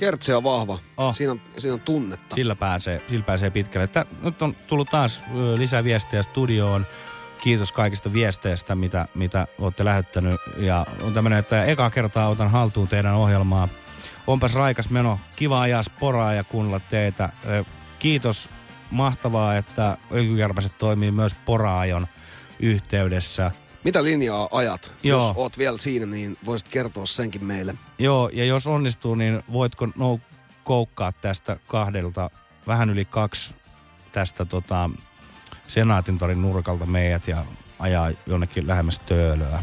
Kertsi on vahva. Oh. Siinä, on, siinä on tunnetta. Sillä pääsee, sillä pääsee pitkälle. Tää, nyt on tullut taas lisää viestejä studioon. Kiitos kaikista viesteistä, mitä, mitä olette lähettänyt. Ja on tämmöinen, että eka kertaa otan haltuun teidän ohjelmaa. Onpas raikas meno. Kiva ajaa sporaa ja kuunnella teitä. Kiitos. Mahtavaa, että ökykärpäset toimii myös poraajon yhteydessä. Mitä linjaa ajat? Joo. Jos oot vielä siinä, niin voisit kertoa senkin meille. Joo, ja jos onnistuu, niin voitko no, koukkaa tästä kahdelta, vähän yli kaksi tästä tota, Senaatintorin nurkalta meidät ja ajaa jonnekin lähemmäs töölöä.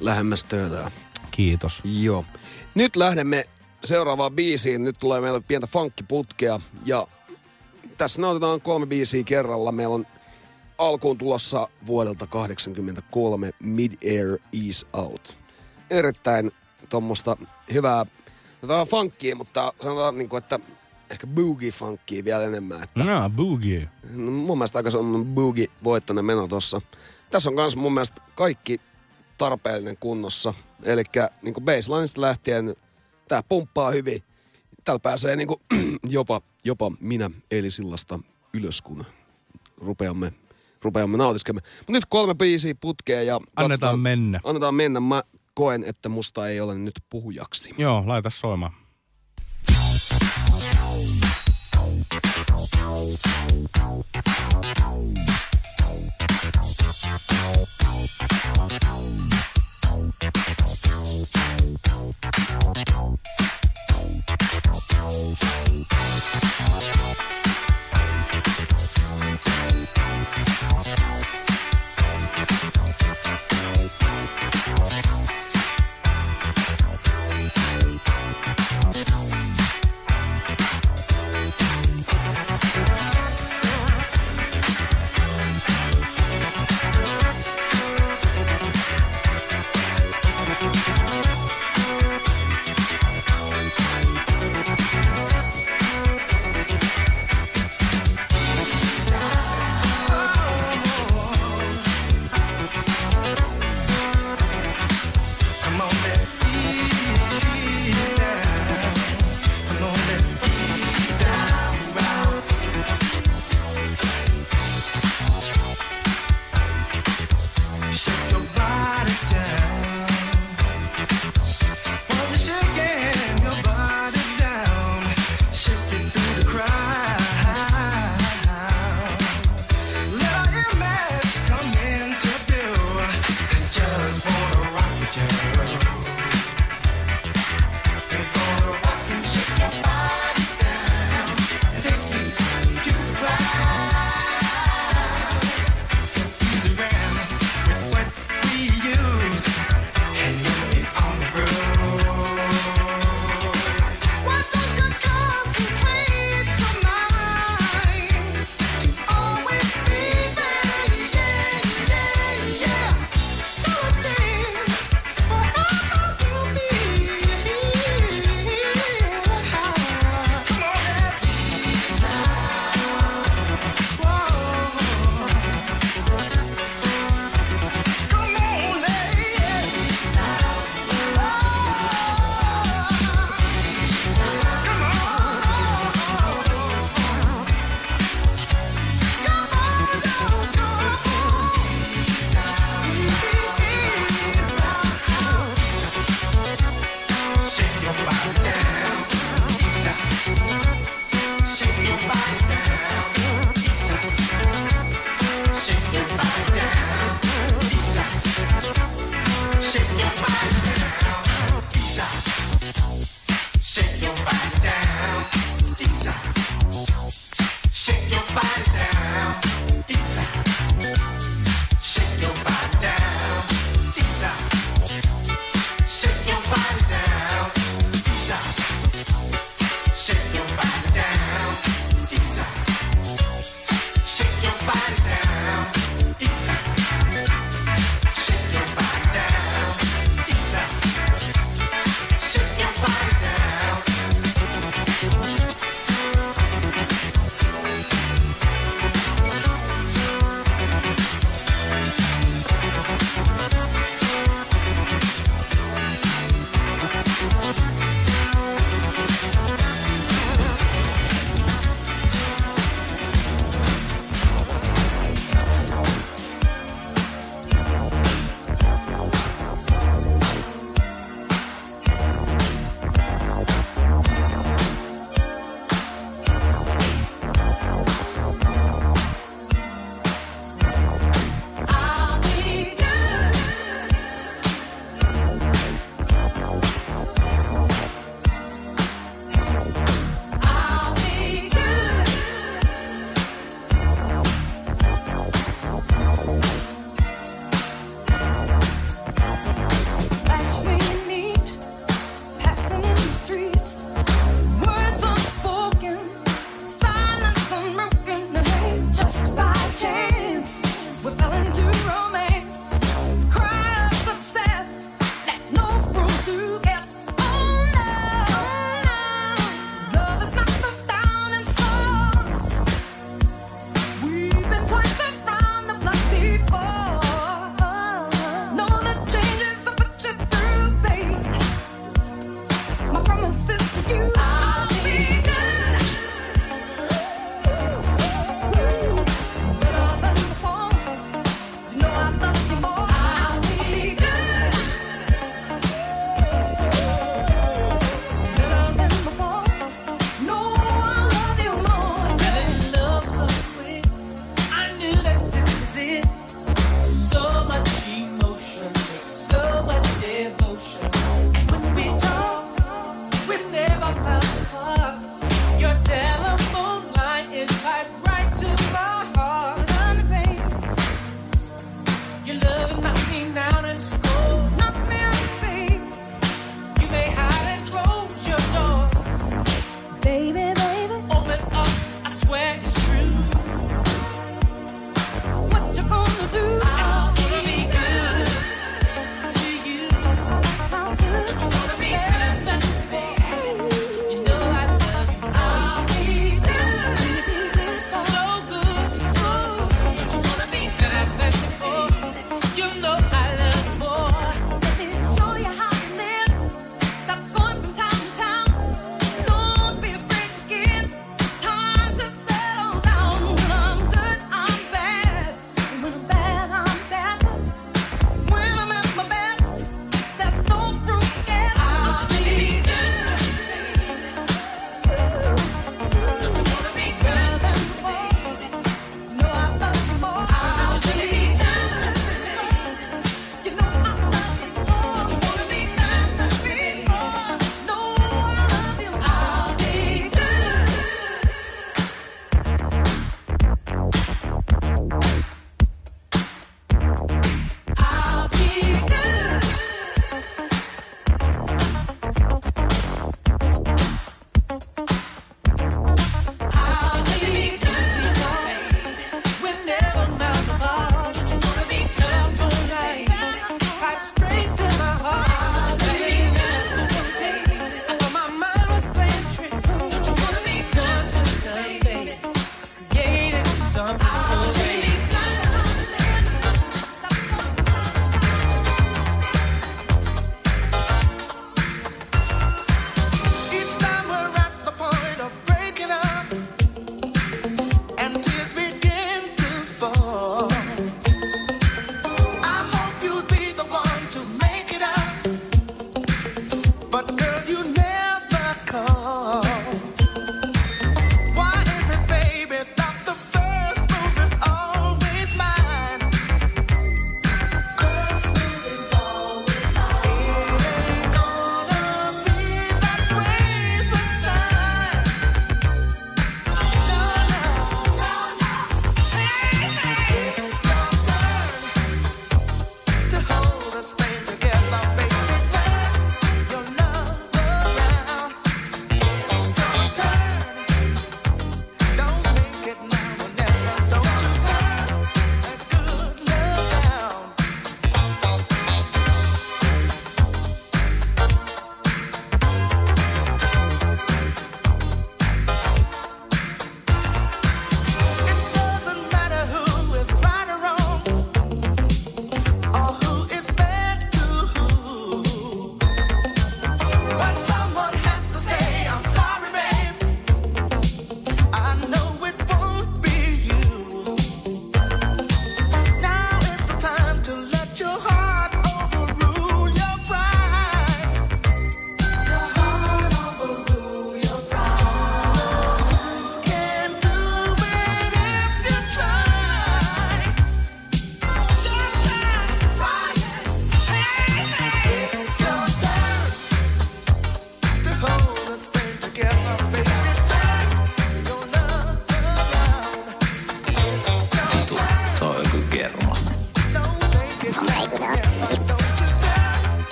Lähemmäs töölöä. Kiitos. Joo. Nyt lähdemme seuraavaan biisiin. Nyt tulee meille pientä funkkiputkea ja tässä nautetaan kolme biisiä kerralla. Meillä on alkuun tulossa vuodelta 83 Mid-Air Ease Out. Erittäin tuommoista hyvää, tämä on funkia, mutta sanotaan niin kuin, että ehkä boogie-funkia vielä enemmän. Että No, boogie. No, mun mielestä aika semmoinen boogie-voittoinen meno tossa. Tässä on myös mun mielestä kaikki tarpeellinen kunnossa. Eli niin baselineista lähtien tää pumppaa hyvin. Täällä pääsee niin kuin, jopa, jopa minä Eilisillasta ylös, kun rupeamme, rupeamme nautiskelemaan. Mutta nyt kolme biisiä putkeen ja... Annetaan katsotaan- mennä. Annetaan mennä. Mä koen, että musta ei ole nyt puhujaksi. Joo, laita soimaan. Thank Thank you.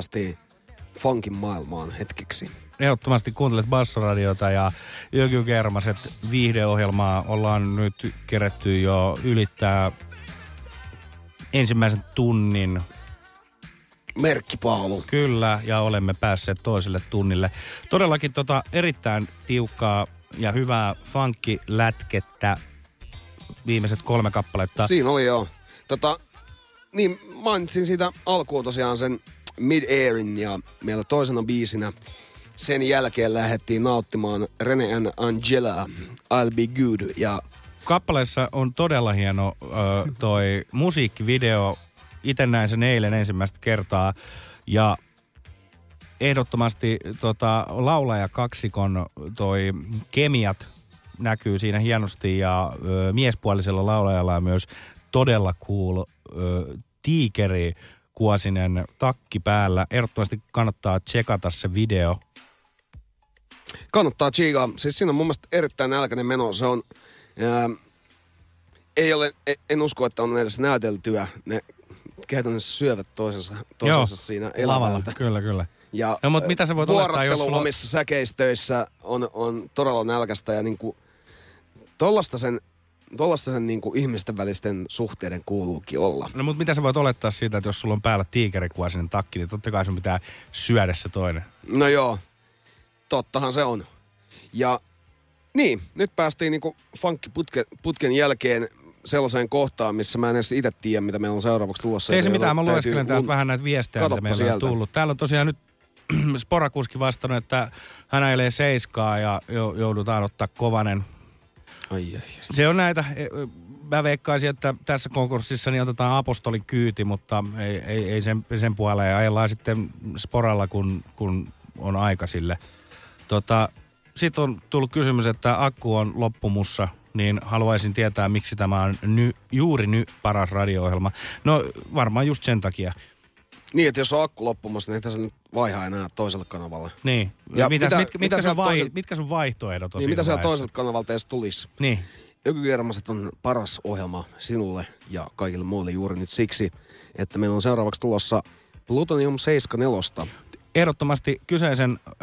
Päästiin funkin maailmaan hetkeksi. Ehdottomasti kuuntelet Bassoradiota ja Jöky Kermaset viihdeohjelmaa ollaan nyt keretty jo ylittää ensimmäisen tunnin Merkkipaalu. Kyllä, ja olemme päässeet toiselle tunnille. Todellakin tota erittäin tiukkaa ja hyvää funkkilätkettä viimeiset kolme kappaletta. Siinä oli joo. Tota, niin mainitsin siitä alkuun tosiaan sen Mid-Airin ja meillä toisena biisinä sen jälkeen lähdettiin nauttimaan Rene and Angela, I'll Be Good ja Kappaleessa on todella hieno ö, toi musiikkivideo. Itse näin sen eilen ensimmäistä kertaa. Ja ehdottomasti tota, laulaja kaksikon toi kemiat näkyy siinä hienosti ja ö, miespuolisella laulajalla on myös todella cool ö, tiikeri kuosinen takki päällä. Ehdottomasti kannattaa tsekata se video. kannattaa chiigaa. Siis siinä on mun mielestä erittäin nälkäinen meno. Se on, ää, ei ole, e- en usko, että on edes näyteltyä. Ne käytännössä syövät toisensa, toisensa siinä lavalla. elävältä. Kyllä, kyllä. Ja No, mutta mitä sä voit olettaa, jos sulla omissa säkeistöissä on, on todella nälkästä ja niinku, tollasta sen, tollasta sen niinku ihmisten välisten suhteiden kuuluukin olla. No mutta mitä sä voit olettaa siitä, että jos sulla on päällä tiikerikuosinen takki, niin totta kai sun pitää syödä se toinen. No joo, tottahan se on. Ja niin, nyt päästiin niinku funkkiputken putken jälkeen sellaiseen kohtaan, missä mä en edes itse tiedä, mitä meillä on seuraavaksi tulossa. Ei se mitään, mä lueskelen täältä mun- vähän näitä viestejä, mitä Katoppa meillä on sieltä. tullut. Täällä on tosiaan nyt Sporakuski vastannut, että hän ajelee seiskaa ja jo- joudutaan ottaa kovanen. Ai, ai, Se on näitä, e, mä veikkaisin, että tässä konkurssissa niin otetaan apostolin kyyti, mutta ei, ei, ei sen, sen puoleen. Ajellaan sitten sporalla, kun, kun on aika sille. Tota, sitten on tullut kysymys, että akku on loppumussa, niin haluaisin tietää, miksi tämä on ny, juuri nyt paras radio-ohjelma. No varmaan just sen takia. Niin, että jos on akku loppumassa, niin tässä nyt vaihaa enää toiselle kanavalle. Niin. Ja mitä, mitä- mitkä, mitä sun vai, toiselta- mitkä sun vaihtoehdot on Niin mitä siellä toiselta kanavalta edes tulisi? Niin. Ökykermaset on paras ohjelma sinulle ja kaikille muille juuri nyt siksi, että meillä on seuraavaksi tulossa Plutonium 74. Ehdottomasti kyseisen ö,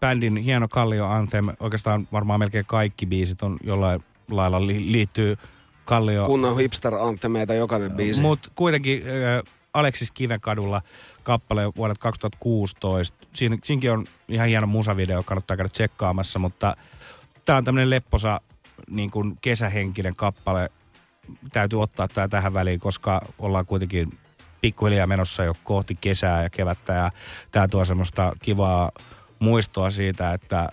bändin hieno Kallio Anthem, oikeastaan varmaan melkein kaikki biisit on jollain lailla li, liittyy Kallio. Kunnon hipster anthemeita jokainen biisi. Mutta kuitenkin ö, Aleksis Kivenkadulla kappale vuodelta 2016. Siinä, siinäkin on ihan hieno musavideo, kannattaa käydä tsekkaamassa, mutta tämä on tämmöinen lepposa niin kuin kesähenkinen kappale. Täytyy ottaa tämä tähän väliin, koska ollaan kuitenkin pikkuhiljaa menossa jo kohti kesää ja kevättä ja tämä tuo semmoista kivaa muistoa siitä, että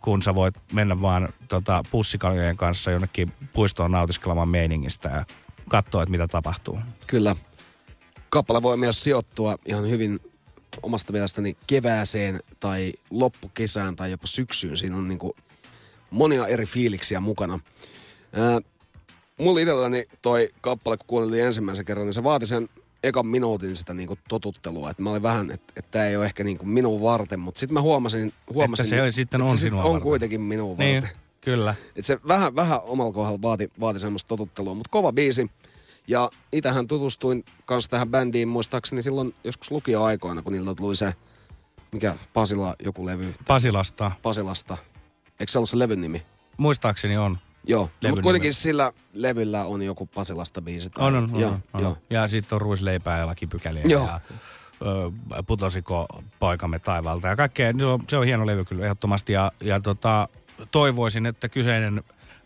kun sä voit mennä vaan tota, pussikaljojen kanssa jonnekin puistoon nautiskelemaan meiningistä ja katsoa, että mitä tapahtuu. Kyllä. Kappale voi myös sijoittua ihan hyvin omasta mielestäni kevääseen tai loppukesään tai jopa syksyyn. Siinä on niinku monia eri fiiliksiä mukana. Ää, mulla itselläni toi kappale, kun kuunneltiin ensimmäisen kerran, niin se vaati sen ekan minuutin sitä niinku totuttelua. Että mä olin vähän, että et tämä ei ole ehkä niinku minun varten, mutta sitten mä huomasin, huomasin se ei sitten että on se sit on varten. kuitenkin minun varten. Niin, kyllä. Et se vähän, vähän omalla kohdalla vaati, vaati semmoista totuttelua, mutta kova biisi. Ja itähän tutustuin kanssa tähän bändiin muistaakseni silloin joskus lukioaikoina, kun niiltä tuli se, mikä Pasila joku levy. Pasilasta. Pasilasta. Eikö se ollut se levyn nimi? Muistaakseni on. Joo, no, Levyn mutta kuitenkin nimi. sillä levyllä on joku Pasilasta biisi. tai- On, on, on, joo, on. joo. Ja sitten on ruisleipää ja lakipykäliä Joo. ja putosiko poikamme taivaalta ja kaikkea. Se on, se on hieno levy kyllä ehdottomasti ja, ja tota, toivoisin, että kyseinen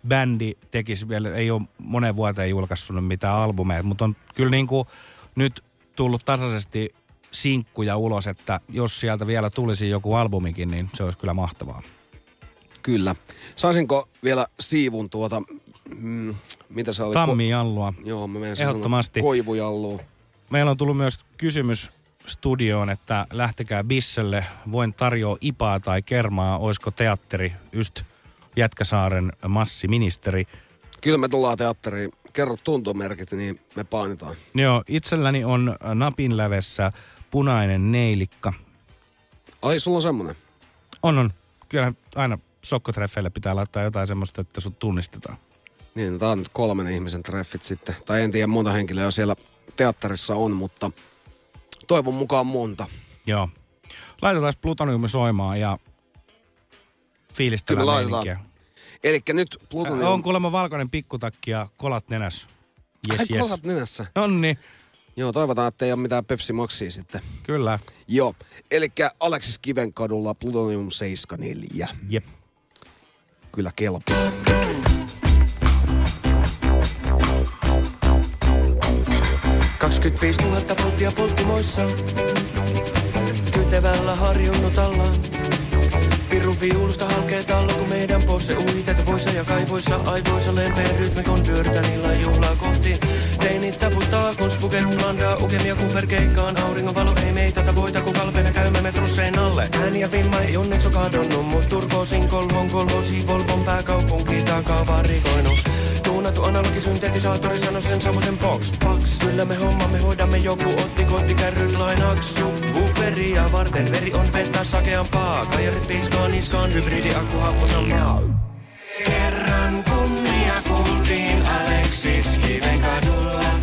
bändi tekisi vielä, ei ole moneen vuoteen julkaissut mitään albumeja, mutta on kyllä niin kuin nyt tullut tasaisesti sinkkuja ulos, että jos sieltä vielä tulisi joku albumikin, niin se olisi kyllä mahtavaa. Kyllä. Saisinko vielä siivun tuota, mm, mitä se oli? Tammi Jallua. Joo, mä menen Ehdottomasti. Koivujallua. Meillä on tullut myös kysymys studioon, että lähtekää bisselle. Voin tarjoa ipaa tai kermaa. Oisko teatteri just Jätkäsaaren massiministeri? Kyllä me tullaan teatteriin. Kerro tuntomerkit, niin me painitaan. Joo, itselläni on napinlävessä punainen neilikka. Ai, sulla on semmonen? On, on. Kyllä aina sokkotreffeille pitää laittaa jotain semmoista, että sut tunnistetaan. Niin, tää on nyt kolmen ihmisen treffit sitten. Tai en tiedä monta henkilöä siellä teatterissa on, mutta toivon mukaan monta. Joo. Laitetaan plutoniumi soimaan ja fiilistellään Kyllä laitetaan. meininkiä. Eli nyt plutonium... On kuulemma valkoinen pikkutakki ja kolat nenässä. Yes, Ai, yes. kolat nenässä. Nonni. Joo, toivotaan, että ei ole mitään Pepsi Maxia sitten. Kyllä. Joo, eli Aleksis Kivenkadulla Plutonium 74. Jep. Kyllä kelpaa. Kaksikymmentäviisi 000 volttia polttimoissa. Kytevällä harjunnut allaan. Pirun viulusta halkee tallo, kun meidän posse uitet voissa ja kaivoissa aivoissa lempeä rytmikon pyörtä niillä juhlaa kohti. Teinit taputtaa, kun spuket landaa ukemia kuperkeikkaan. Auringon valo ei meitä tavoita, kun kalpeena käymme metrusseen alle. Ääni ja vimma ei onneksi kadonnut, mut Turkoosin kolhon kolhosi Volvon pääkaupunki takaa varikoinut. Tuunattu analogisyntetisaattori sano sen samosen box box. Kyllä me hommamme hoidamme joku otti kottikärryt lainaksu. Bufferia varten veri on vettä sakeampaa. Kajarit piiskaa niskaan hybridi akku happosampaa. Kerran kunnia kuultiin Aleksis Kiven kadulla.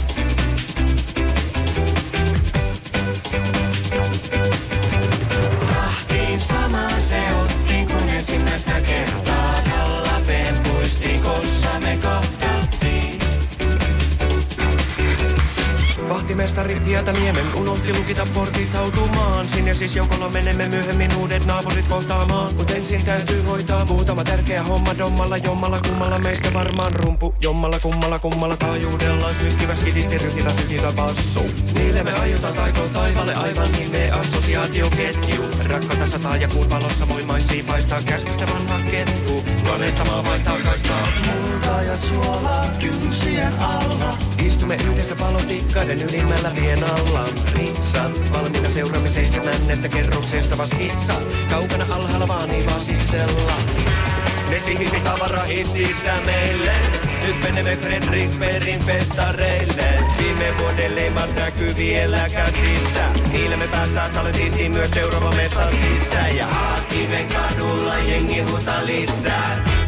Vahtimestari Hietaniemen unohti lukita portit hautumaan. Sinne siis joukolla menemme myöhemmin uudet naapurit kohtaamaan. Mut ensin täytyy hoitaa muutama tärkeä homma dommalla jommalla kummalla meistä varmaan rumpu. Jommalla kummalla kummalla taajuudella sykkivä skidisti ryhjitä tyhjitä bassu. Niille me aiotaan taikoa taivalle aivan niin me assosiaatioketju. Rakkautta sataa ja kuun valossa voimaisiin paistaa käskystä vanha kettu. Planeetta maa vaihtaa kaistaa. Multa ja suolaa kynsien alla. Istumme yhdessä palotikkaiden ylimmällä vien alla. Ritsa, valmiina seuraamme seitsemännestä kerroksesta vas hitsa. Kaukana alhaalla vaan vasiksella. Ne sihisi tavara hississä meille. Nyt menemme Fredriksbergin festareille. Viime vuoden leimat näkyy vielä käsissä. Niillä me päästään saletiintiin myös seuraava mestan sisään. Ja Haakiven kadulla jengi huta lisää.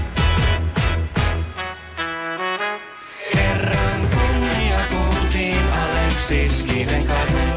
Aleksis Kiven kadulla.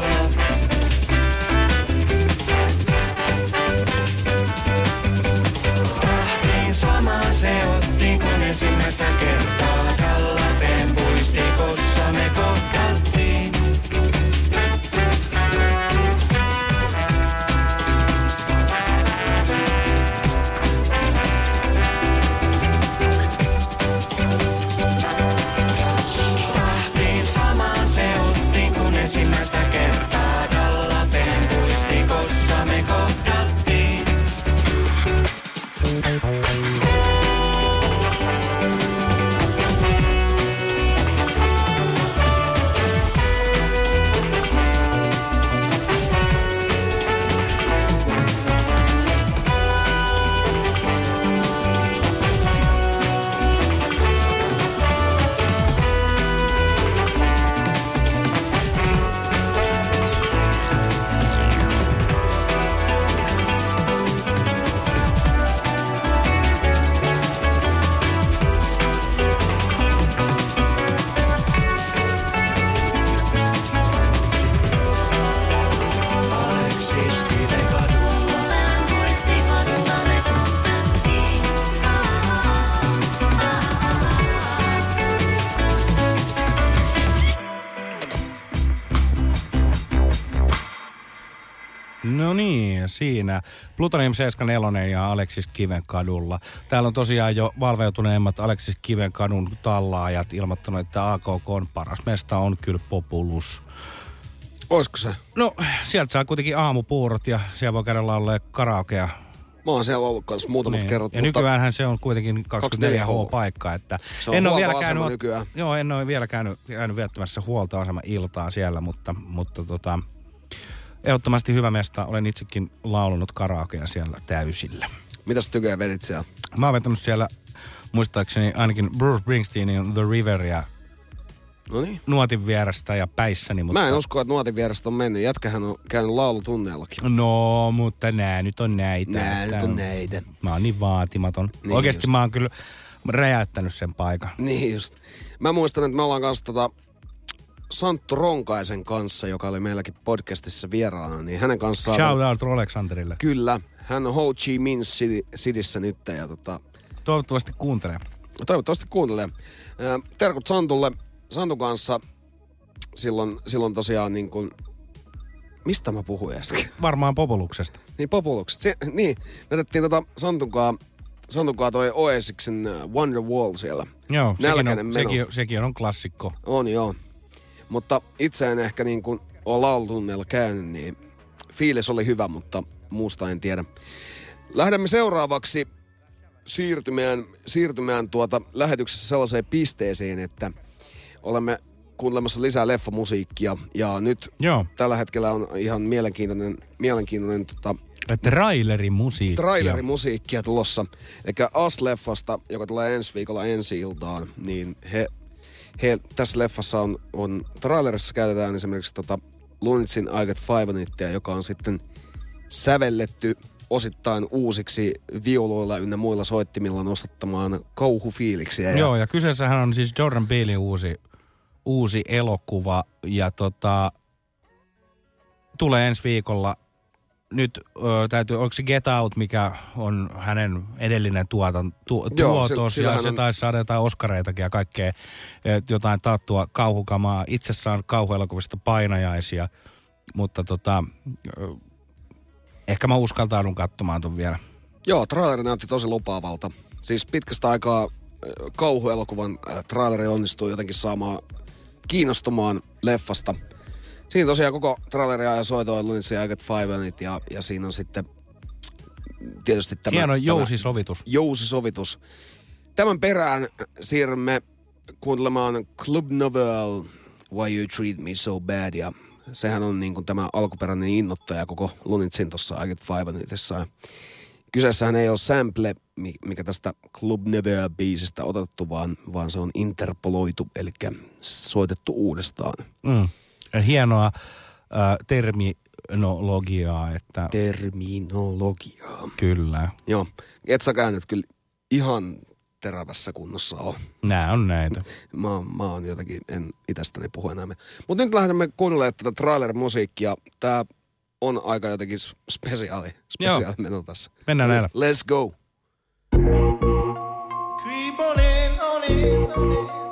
Siinä. Plutonium 74 ja Aleksis Kiven kadulla. Täällä on tosiaan jo valveutuneemmat Aleksis Kiven kadun tallaajat ilmoittanut, että AKK on paras mesta on kyllä Populus. Oisko se? No, sieltä saa kuitenkin aamupuurot ja siellä voi käydä laulaa karaokea. Mä oon siellä ollut kanssa muutamat Niin. kerrat. Ja mutta nykyäänhän se on kuitenkin 24H-paikka. Että Se on en ole vielä käynyt, nykyään. Joo, en ole vielä käynyt, käynyt viettämässä huoltoasema iltaa siellä, mutta, mutta tota, ehdottomasti hyvä mesta. Olen itsekin laulunut karaokea siellä täysillä. Mitä sä tyköä vedit siellä? Mä oon vetänyt siellä muistaakseni ainakin Bruce Springsteenin The Riveria Noniin. nuotin vierestä ja päissäni. Mutta... Mä en usko, että nuotin vierestä on mennyt. Jätkähän on käynyt laulutunneellakin. No, mutta nää nyt on näitä. Nää nyt on näitä. Mä oon niin vaatimaton. Niin Oikeasti just. mä oon kyllä räjäyttänyt sen paikan. Niin just. Mä muistan, että me ollaan kanssa tota, Santtu Ronkaisen kanssa, joka oli meilläkin podcastissa vieraana, niin hänen kanssaan... Shout out Rolexanderille. Kyllä, hän on Ho Chi Minh Cityssä nyt ja tota, Toivottavasti kuuntelee. toivottavasti kuuntelee. Terkut Santulle, Santun kanssa silloin, silloin tosiaan niin kuin, mistä mä puhuin äsken? Varmaan Popoluksesta. Niin Populukset. Se, niin, me otettiin tota Santunkaa, Santunkaa toi Oasiksen äh, Wonder Wall siellä. Joo, sekin on, meno. sekin, sekin on klassikko. On joo. Mutta itse en ehkä niin kuin ole laulutunneilla käynyt, niin fiilis oli hyvä, mutta muusta en tiedä. Lähdemme seuraavaksi siirtymään, siirtymään tuota lähetyksessä sellaiseen pisteeseen, että olemme kuuntelemassa lisää leffamusiikkia ja nyt Joo. tällä hetkellä on ihan mielenkiintoinen, mielenkiintoinen tota, Trailerimusiikkia. trailerimusiikkia tulossa. Eli As-leffasta, joka tulee ensi viikolla ensi iltaan, niin he, he tässä leffassa on, on trailerissa käytetään esimerkiksi tota Lunitsin I Got Five joka on sitten sävelletty osittain uusiksi viuluilla ynnä muilla soittimilla nostattamaan kauhufiiliksiä. Joo, ja kyseessähän on siis Jordan Peelin uusi, uusi elokuva, ja tota, tulee ensi viikolla. Nyt ö, täytyy, onko se Get Out, mikä on hänen edellinen tuotan, tu, Joo, tuotos, se- ja se taisi saada jotain oskareitakin ja kaikkea, et jotain taattua kauhukamaa. Itse saan kauhuelokuvista painajaisia, mutta tota, ö, ehkä mä uskaltaudun katsomaan ton vielä. Joo, traileri näytti tosi lupaavalta. Siis pitkästä aikaa kauhuelokuvan traileri onnistui jotenkin saamaan kiinnostumaan leffasta. Siinä tosiaan koko traileria ja soitoi Lunitsi I Got Five on It ja, ja siinä on sitten tietysti tämä... Hieno tämä jousisovitus. Jousisovitus. Tämän perään siirrymme kuuntelemaan Club Novel Why You Treat Me So Bad ja sehän on niin kuin tämä alkuperäinen innoittaja koko Lunitsin tuossa I Get Five. Ja Kyseessähän ei ole sample, mi- mikä tästä Club Never-biisistä otettu, vaan, vaan se on interpoloitu, eli soitettu uudestaan. Mm. Hienoa äh, terminologiaa, että... Terminologiaa. Kyllä. Joo, et sä käynyt kyllä ihan terävässä kunnossa ole. Nää on näitä. Mä, oon- mä oon jotenkin, en itästäni puhu enää. Mutta nyt lähdemme kuunnelemaan tätä trailer-musiikkia. Tää on aika jotenkin spesiaali, spesiaali meno tässä. Mennään näillä. Let's go. Creep on in, on in, on in.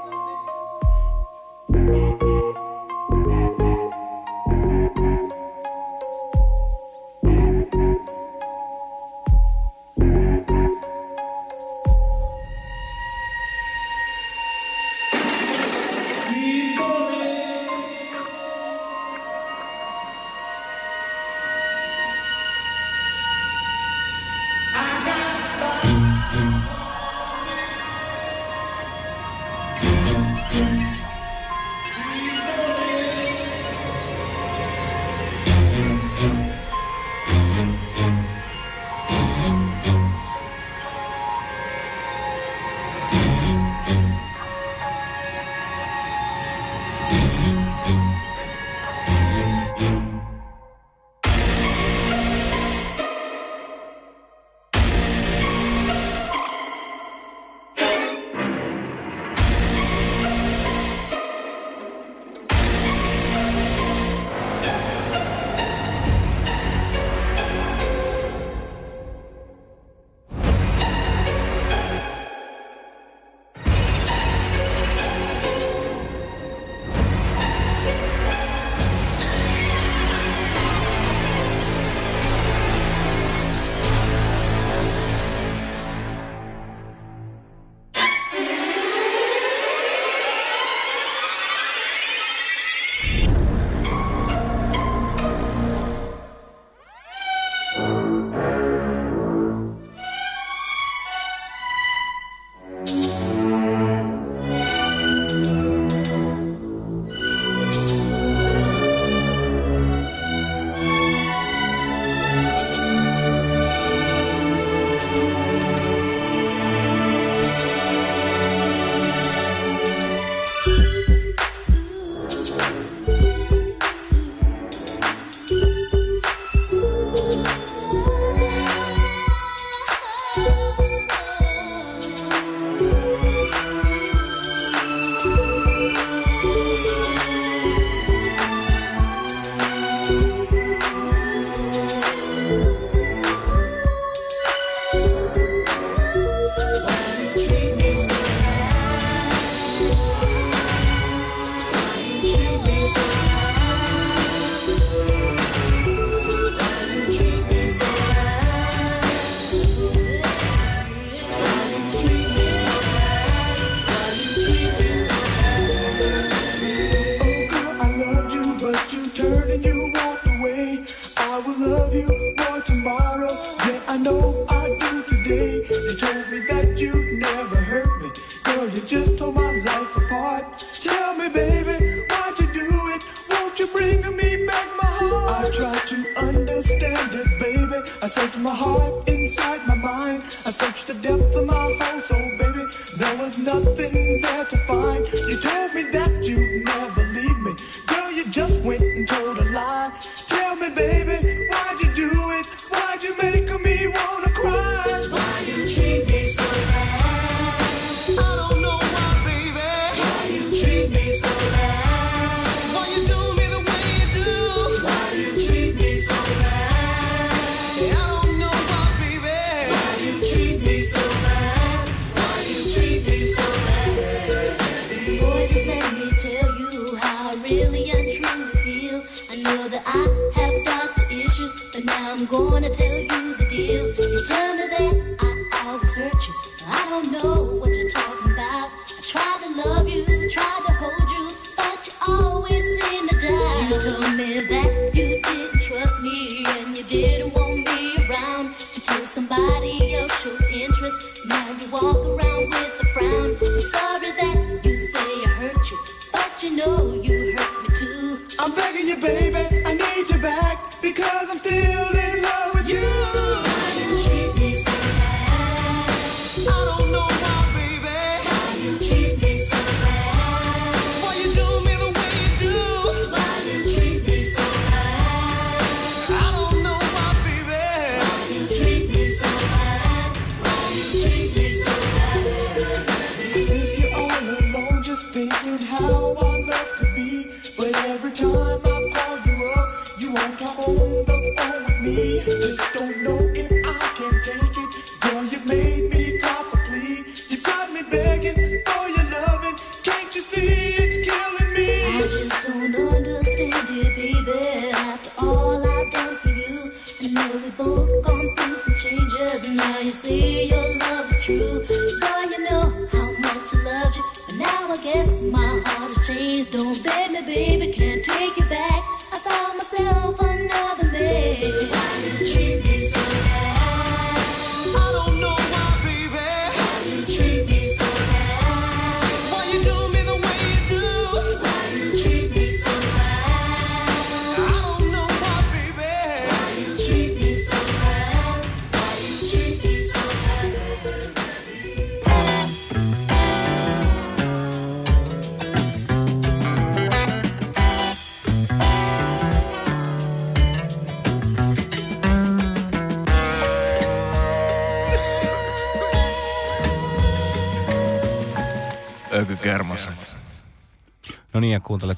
Thinking how I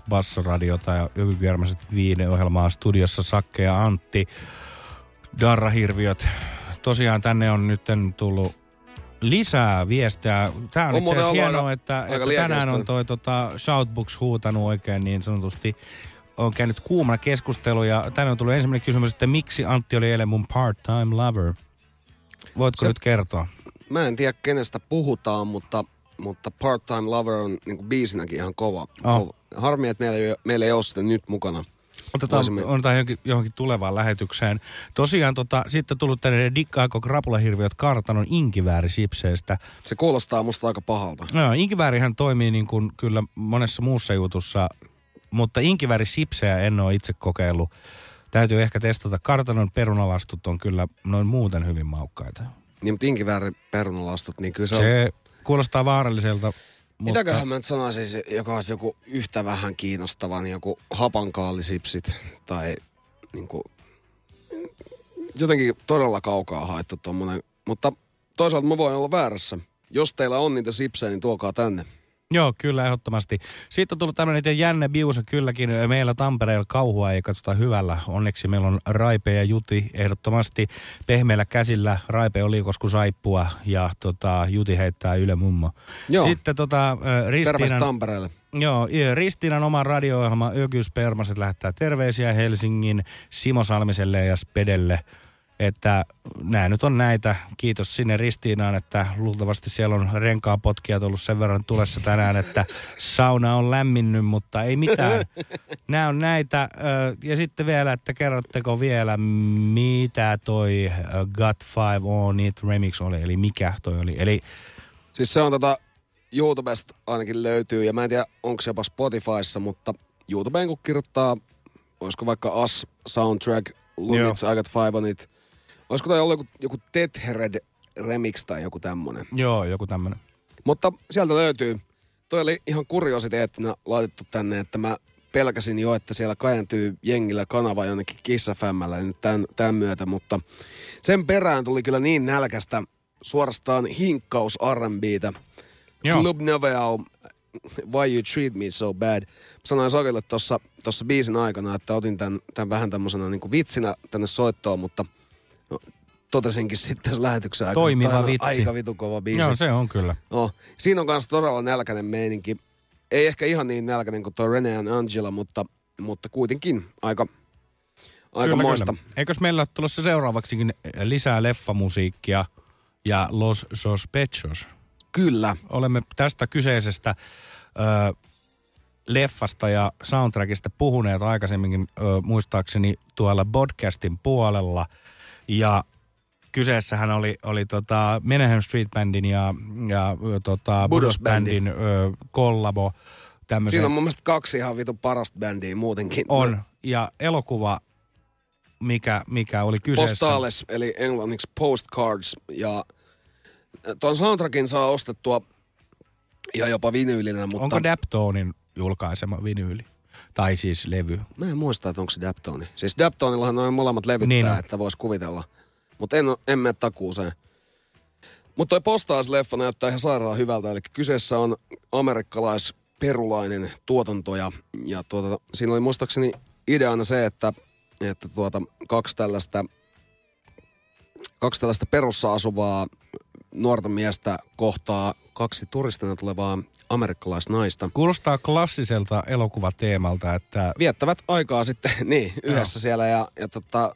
Bassoradiota ja Ykykärmäset viineohjelmaa studiossa Sakke ja Antti. Darrahirviöt. Tosiaan tänne on nyt tullut lisää viestejä. Tämä on, On itse hienoa, että, että tänään on toi tota, Shoutbox huutanut oikein niin sanotusti. On käynyt kuumana keskustelu ja tänne on tullut ensimmäinen kysymys, että miksi Antti oli eilen mun part-time lover? Voitko Se- nyt kertoa? Mä en tiedä kenestä puhutaan, mutta, mutta Part-Time Lover on niin biisinäkin ihan kova. Oh. kova. Harmi, että meillä ei, meillä ei ole sitä nyt mukana. Otetaan, Voisimme- otetaan johonkin, johonkin tulevaan lähetykseen. Tosiaan tota, sitten tullut tänne Dikkaako krapulahirviöt kartanon inkiväärisipseistä. Se kuulostaa musta aika pahalta. No, inkiväärihän toimii niin kuin kyllä monessa muussa jutussa, mutta inkiväärisipsejä en ole itse kokeillut. Täytyy ehkä testata. Kartanon perunalastut on kyllä noin muuten hyvin maukkaita. Niin, mutta inkivääri perunalastut, niin kyllä se, on... Kuulostaa vaaralliselta, mutta Mitäköhän mä nyt sanoisin, joka olisi joku yhtä vähän kiinnostava, niin joku hapankaallisipsit tai niin kuin, jotenkin todella kaukaa haettu tommonen. Mutta toisaalta mä voin olla väärässä. Jos teillä on niitä sipsejä, niin tuokaa tänne. Joo, kyllä ehdottomasti. Sitten on tullut tämmöinen jänne biusa kylläkin. Meillä Tampereella kauhua ei katsota hyvällä. Onneksi meillä on Raipe ja Juti ehdottomasti pehmeillä käsillä. Raipe oli koskus saippua ja tota, Juti heittää Yle Mummo. Joo. Sitten tota, Ristiinan... Tampereelle. Joo, Ristiinan oma radio-ohjelma Ökyspermaset lähettää terveisiä Helsingin Simo Salmiselle ja Spedelle. Että nämä nyt on näitä. Kiitos sinne Ristiinaan, että luultavasti siellä on renkaa potkijat ollut sen verran tulessa tänään, että sauna on lämminnyt, mutta ei mitään. Nämä on näitä. Ja sitten vielä, että kerrotteko vielä, mitä toi Got Five On It remix oli, eli mikä toi oli. Eli Siis se on tota, YouTubesta ainakin löytyy, ja mä en tiedä, onko se jopa Spotifyssa, mutta YouTubeen kun kirjoittaa, olisiko vaikka Us Soundtrack, Lunits, I Got Five on It, olisiko tai ollut joku, joku Tethered Remix tai joku tämmönen. Joo, joku tämmönen. Mutta sieltä löytyy. Toi oli ihan kuriositeettina laitettu tänne, että mä pelkäsin jo, että siellä kääntyy jengillä kanava jonnekin kissafämmällä nyt tämän, tämän myötä, mutta sen perään tuli kyllä niin nälkästä suorastaan hinkkaus R&Btä. Joo. Club Noveau, Why You Treat Me So Bad. Sanoin Sakille tuossa biisin aikana, että otin tämän, tämän vähän tämmöisenä niin vitsinä tänne soittoon, mutta totesinkin sitten tässä lähetyksen aikana. Toimiva on vitsi. Aika vitu kova biisi. Joo, se on kyllä. No, siinä on myös todella nälkäinen meininki. Ei ehkä ihan niin nälkäinen kuin tuo Rene and Angela, mutta, mutta kuitenkin aika, aika Kyllä, moista. kyllä. Eikös meillä ole tulossa seuraavaksikin lisää leffamusiikkia ja Los Sospechos? Kyllä. Olemme tästä kyseisestä ö, leffasta ja soundtrackista puhuneet aikaisemminkin ö, muistaakseni tuolla podcastin puolella. Ja kyseessähän oli, oli tota Menahem Street Bandin ja, ja tota Budos Bandin ö, kollabo. Tämmöisen, Siinä on mun mielestä kaksi ihan vitu parasta bändiä muutenkin. on. Ja elokuva, mikä, mikä oli kyseessä. Postales, eli englanniksi Postcards. Ja tuon soundtrackin saa ostettua ja jopa vinyylinä, mutta... Onko Daptonin julkaisema vinyyli? Tai siis levy? Mä en muista, että onko se Daptoni. Siis Daptonillahan noin molemmat levyttää, Niin niin on. että voisi kuvitella. Mutta en, en mene takuuseen. Mutta toi Postales-leffa näyttää ihan sairaan hyvältä. Eli kyseessä on amerikkalaisperulainen tuotanto ja, ja tuota, siinä oli muistaakseni ideana se, että, että tuota, kaksi tällaista kaksi tällaista perussa asuvaa nuorta miestä kohtaa kaksi turistina tulevaa amerikkalaisnaista. Kuulostaa klassiselta elokuvateemalta, että Viettävät aikaa sitten niin, yhdessä siellä ja, ja tota,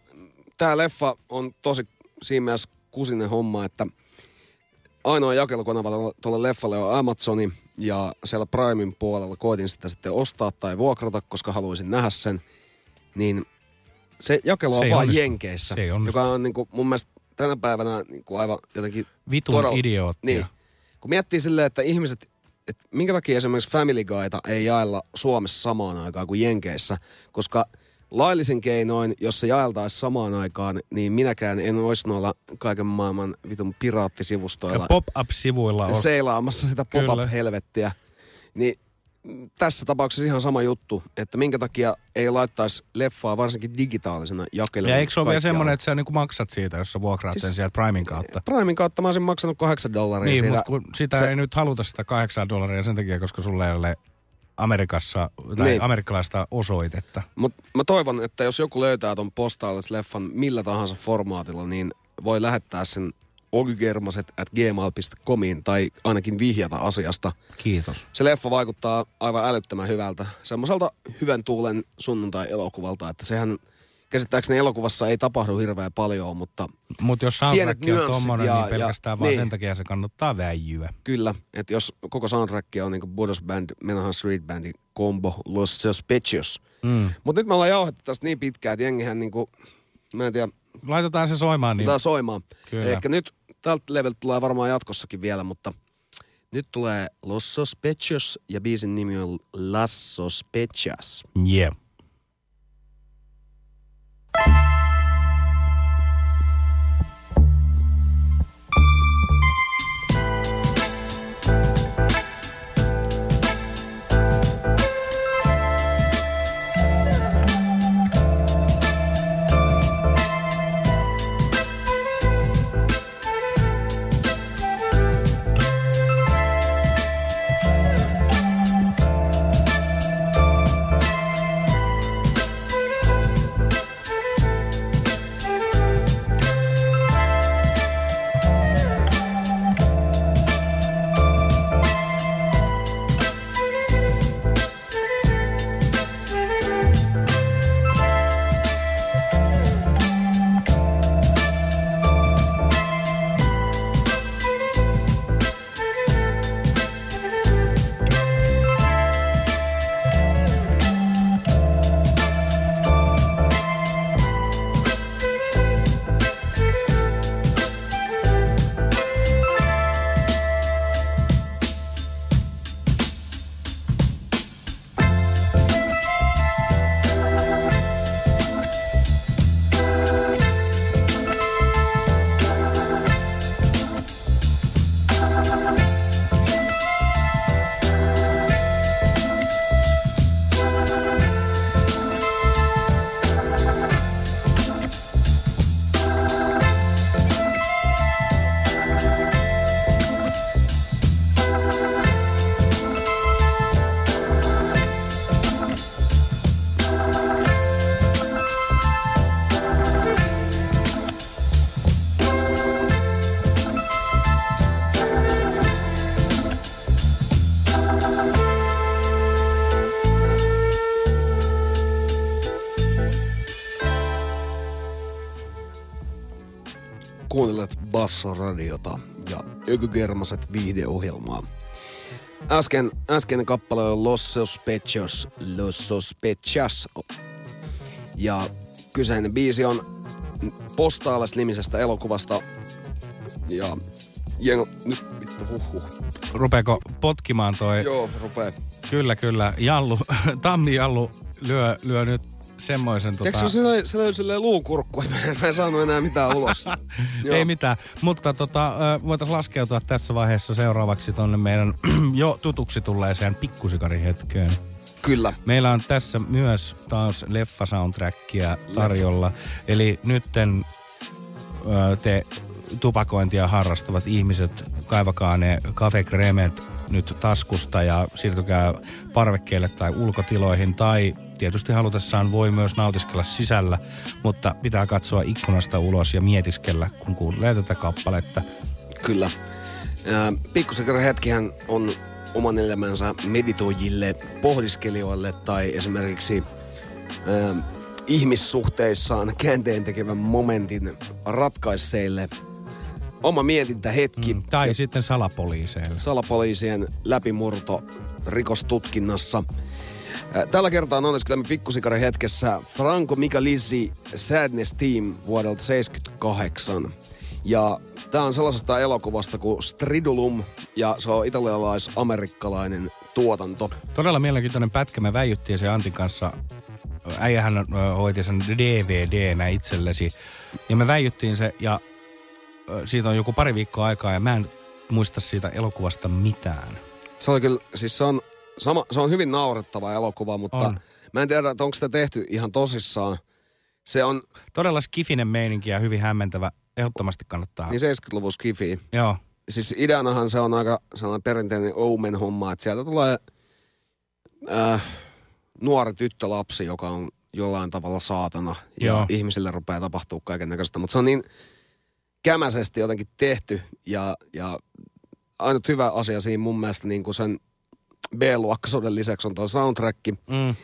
tämä leffa on tosi siinä mielessä kusinen homma, että ainoa jakelukanava tuolle- leffalle on Amazoni ja siellä Primein puolella koitin sitä sitten ostaa tai vuokrata, koska haluaisin nähdä sen, niin se jakelu Se on ei vaan onnistu. Jenkeissä, Se joka on niinku mun mielestä tänä päivänä niinku aivan jotenkin... Vitun idioottia. Niin. Kun miettii silleen, että ihmiset, että minkä takia esimerkiksi Family Guyta ei jaella Suomessa samaan aikaan kuin Jenkeissä, koska laillisin keinoin, jos se jaeltaisiin samaan aikaan, niin minäkään en olisi noilla kaiken maailman vitun piraattisivustoilla ja pop-up-sivuilla on... seilaamassa sitä pop-up-helvettiä. Niin tässä tapauksessa ihan sama juttu, että minkä takia ei laittaisi leffaa varsinkin digitaalisena jakelemaan. Ja eikö se ole vielä semmoinen, että sä niinku maksat siitä, jos sä vuokraat Siis- sen sieltä Primein kautta? Primein kautta mä olisin maksanut kahdeksan dollaria Niin, siitä. mutta kun sitä Se- ei nyt haluta sitä kahdeksan dollaria sen takia, koska sulle ei ole Amerikassa tai Niin. amerikkalaista osoitetta. Mutta mä toivon, että jos joku löytää ton postaalis-leffan millä tahansa formaatilla, niin voi lähettää sen ogygermaset at gmail.comiin tai ainakin vihjata asiasta. Kiitos. Se leffa vaikuttaa aivan älyttömän hyvältä. Semmoiselta hyvän tuulen sunnuntai-elokuvalta, että sehän käsittääkseni elokuvassa ei tapahdu hirveän paljon, mutta Mutta jos soundtrack on tommonen, ja- niin pelkästään ja- vaan niin. sen takia se kannattaa väijyä. kyllä, että jos koko soundtrack on niin Budos Band, Menahan Street Bandin combo Los Suspicious. Mm. Mutta nyt me ollaan jauhettu tästä niin pitkään, että jengihän niinku, mä en tiedä, Laitetaan se soimaan. Niin... Niin. soimaan. Kyllä. Ehkä nyt tältä leveltä tulee varmaan jatkossakin vielä, mutta nyt tulee Los Sospechos ja biisin nimi on Las Sospechas. Yeah. Thank Bassoradiota ja Ökygermaset viihdeohjelmaa. Äsken, äskeinen kappale on Los Sospechos, Los Sospechas. Ja kyseinen biisi on Postales-nimisestä elokuvasta. Ja jengo, nyt vittu huhhuh. Rupeeko potkimaan toi? Joo, rupee. Kyllä, kyllä. Jallu, Tammi Jallu lyö, lyö nyt semmoisen... Tota... Tiedätkö, se löi, se löi silleen luukurkku, että mä en saanut enää mitään ulos. Ei mitään, mutta tota, voitaisiin laskeutua tässä vaiheessa seuraavaksi tonne meidän jo tutuksi tulleeseen pikkusikarihetkeen. Kyllä. Meillä on tässä myös taas leffa-soundtrackia tarjolla. Eli nytten te tupakointia harrastavat ihmiset, kaivakaa ne kafekremet nyt taskusta ja siirtykää parvekkeelle tai ulkotiloihin tai tietysti halutessaan voi myös nautiskella sisällä, mutta pitää katsoa ikkunasta ulos ja mietiskellä, kun kuulee tätä kappaletta. Kyllä. Pikkusekari hetkihän on oman elämänsä meditoijille, pohdiskelijoille tai esimerkiksi ihmissuhteissaan käänteen tekevän momentin ratkaisseille oma mietintähetki. Mm, tai ja sitten salapoliiseille. Salapoliisien läpimurto rikostutkinnassa. Tällä kertaa naudiskelemme pikkusikari hetkessä Franco Michelisi Sadness Team vuodelta 78. Ja tää on sellaisesta elokuvasta kuin Stridulum ja se on italialais-amerikkalainen tuotanto. Todella mielenkiintoinen pätkä. Me väijyttiin se Antin kanssa. Äijähän hoiti sen DVD-nä itsellesi. Ja me väijyttiin se ja siitä on joku pari viikkoa aikaa ja mä en muista siitä elokuvasta mitään. Se on kyllä, siis se on, sama, se on hyvin naurettava elokuva, mutta On. mä en tiedä, että onko sitä tehty ihan tosissaan. Se on Todella skifinen meininki ja hyvin hämmentävä. Ehdottomasti kannattaa. niin 70-luvun skifi. Joo. Siis ideanahan se on aika sellainen perinteinen Omen homma, että sieltä tulee äh, nuori tyttölapsi, joka on jollain tavalla saatana ja Joo. ihmisille rupeaa tapahtuu kaiken näköistä. Mutta se on niin kämäisesti jotenkin tehty ja, ja ainut hyvä asia siinä mun mielestä niin kuin sen B-luokkaisuuden lisäksi on tuo soundtrack. Mm.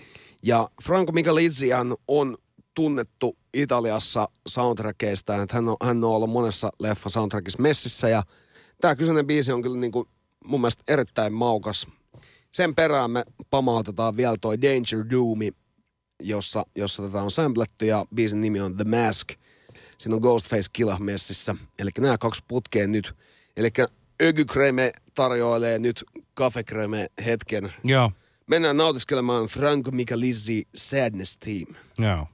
Ja Franco Michelisihan on tunnettu Italiassa soundtrackeista, että hän on, hän on ollut monessa leffa soundtrackissa messissä ja tämä kyseinen biisi on kyllä niin kuin mun mielestä erittäin maukas. Sen perään me pamautetaan vielä toi Danger Doomi, jossa, jossa tätä on sampletty ja biisin nimi on The Mask. Siinä on Ghostface Killa messissä. Eli nämä kaksi putkeen nyt. Eli Ögykreme tarjoilee nyt kafekreme hetken. Joo. Mennään nautiskelemaan Franco Michelisi Sadness Team. Joo.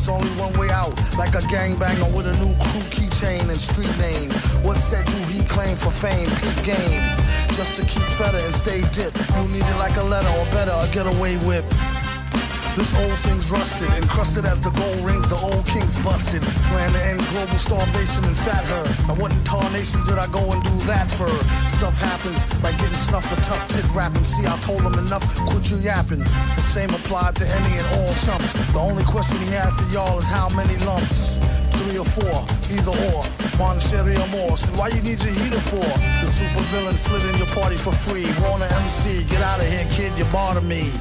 It's only one way out. Like a gangbanger with a new crew keychain and street name. What said do he claim for fame? Peak game. Just to keep feather and stay dip. You need it like a letter or better, a getaway whip. This old thing's rusted, encrusted as the gold rings, the old king's busted. Plan to end global starvation and fat her. Now what in tarnation did I go and do that for? Stuff happens, like getting snuffed for tough tit rapping. See, I told him enough, quit you yapping. The same applied to any and all chumps. The only question he had for y'all is how many lumps? Three or four, either or. Mon Sherry or more. So why you need your heater for? The super villain slid in your party for free. Warner MC, get out of here, kid, you bother me.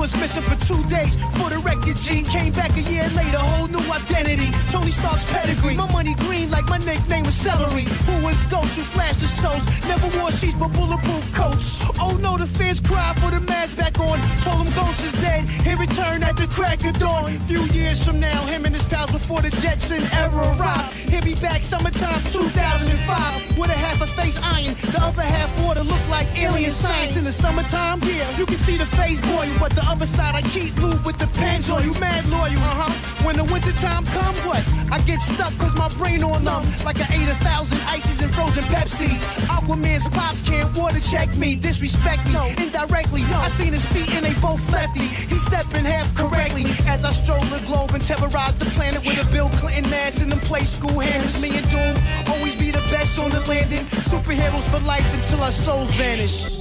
Was missing for two days. For the record, Gene came back a year later, whole new identity. Tony Stark's pedigree. My money green like my nickname was Celery. Who was Ghost who flashed his toes? Never wore sheets but bulletproof coats. Oh no, the fans cried for the mask back on. Told him Ghost is dead. He returned at the crack of dawn. Few years from now, him and his pals before the Jetson era arrived. He'll be back summertime 2005 with a half a face iron. The other half water look like alien science in the summertime. Yeah, you can see the face boy, but the other side I keep lube with the pens on you. Mad loyal, uh huh. When the winter time come, what? I get stuck cause my brain on numb. Like I ate a thousand ices and frozen Pepsis. Aquaman's pops can't water check me, disrespect me indirectly. I seen his feet and they both lefty. He stepping half correctly as I stroll the globe and terrorize the planet with a Bill Clinton mask and them play school hands. Me and Doom always be the best on the landing. Superheroes for life until our souls vanish.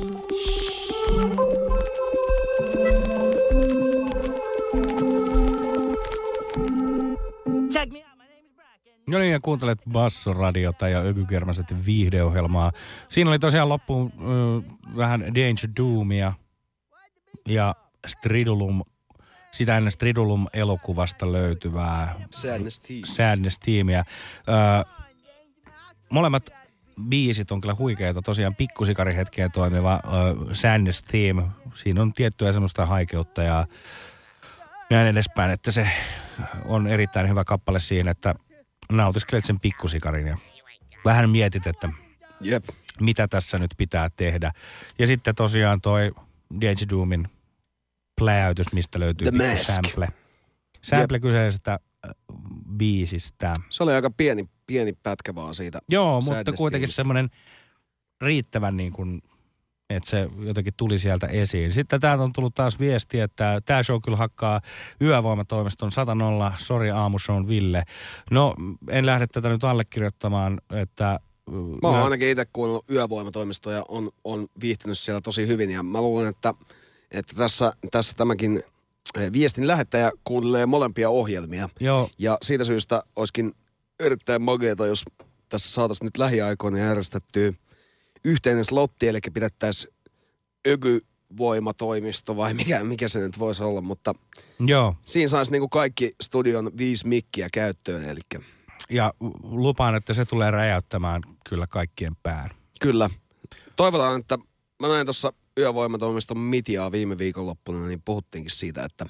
No niin, ja kuuntelet Bassoradiota ja Ökykermaset viihdeohjelmaa. Siinä oli tosiaan loppuun ö, vähän Danger Doomia ja Stridulum, sitä ennen Stridulum-elokuvasta löytyvää Sadness Team. Sadness Teamia. Ö, molemmat biisit on kyllä huikeita. Tosiaan pikkusikarihetkeen toimiva ö, Sadness Team. Siinä on tiettyä semmoista haikeutta ja näin edespäin, että se on erittäin hyvä kappale siinä, että nautiskelet sen pikkusikarin ja vähän mietit, että Jep. mitä tässä nyt pitää tehdä. Ja sitten tosiaan toi DJ Doomin pläytys, mistä löytyy sample. Sample kyseisestä äh, biisistä. Se oli aika pieni, pieni pätkä vaan siitä. Joo, mutta kuitenkin semmoinen riittävän niin kuin, että se jotenkin tuli sieltä esiin. Sitten täältä on tullut taas viesti, että tämä show kyllä hakkaa yövoimatoimiston 100 sori aamushown Ville. No, en lähde tätä nyt allekirjoittamaan, että... Mä oon ainakin itse kuunnellut yövoimatoimistoa ja on, on viihtynyt siellä tosi hyvin. Ja mä luulen, että, että tässä, tässä tämäkin eh, viestin lähettäjä kuuntelee molempia ohjelmia. Joo. Ja siitä syystä olisikin erittäin mageeta, jos tässä saataisiin nyt lähiaikoina järjestettyä yhteinen slotti, eli pidettäisiin ökyvoimatoimisto vai mikä, mikä se nyt voisi olla, mutta Joo. siinä saisi niinku kaikki studion viisi mikkiä käyttöön, eli Ja lupaan, että se tulee räjäyttämään kyllä kaikkien pään. Kyllä. Toivotaan, että mä näin tuossa yövoimatoimiston Mitiaa viime viikonloppuna, niin puhuttiinkin siitä, että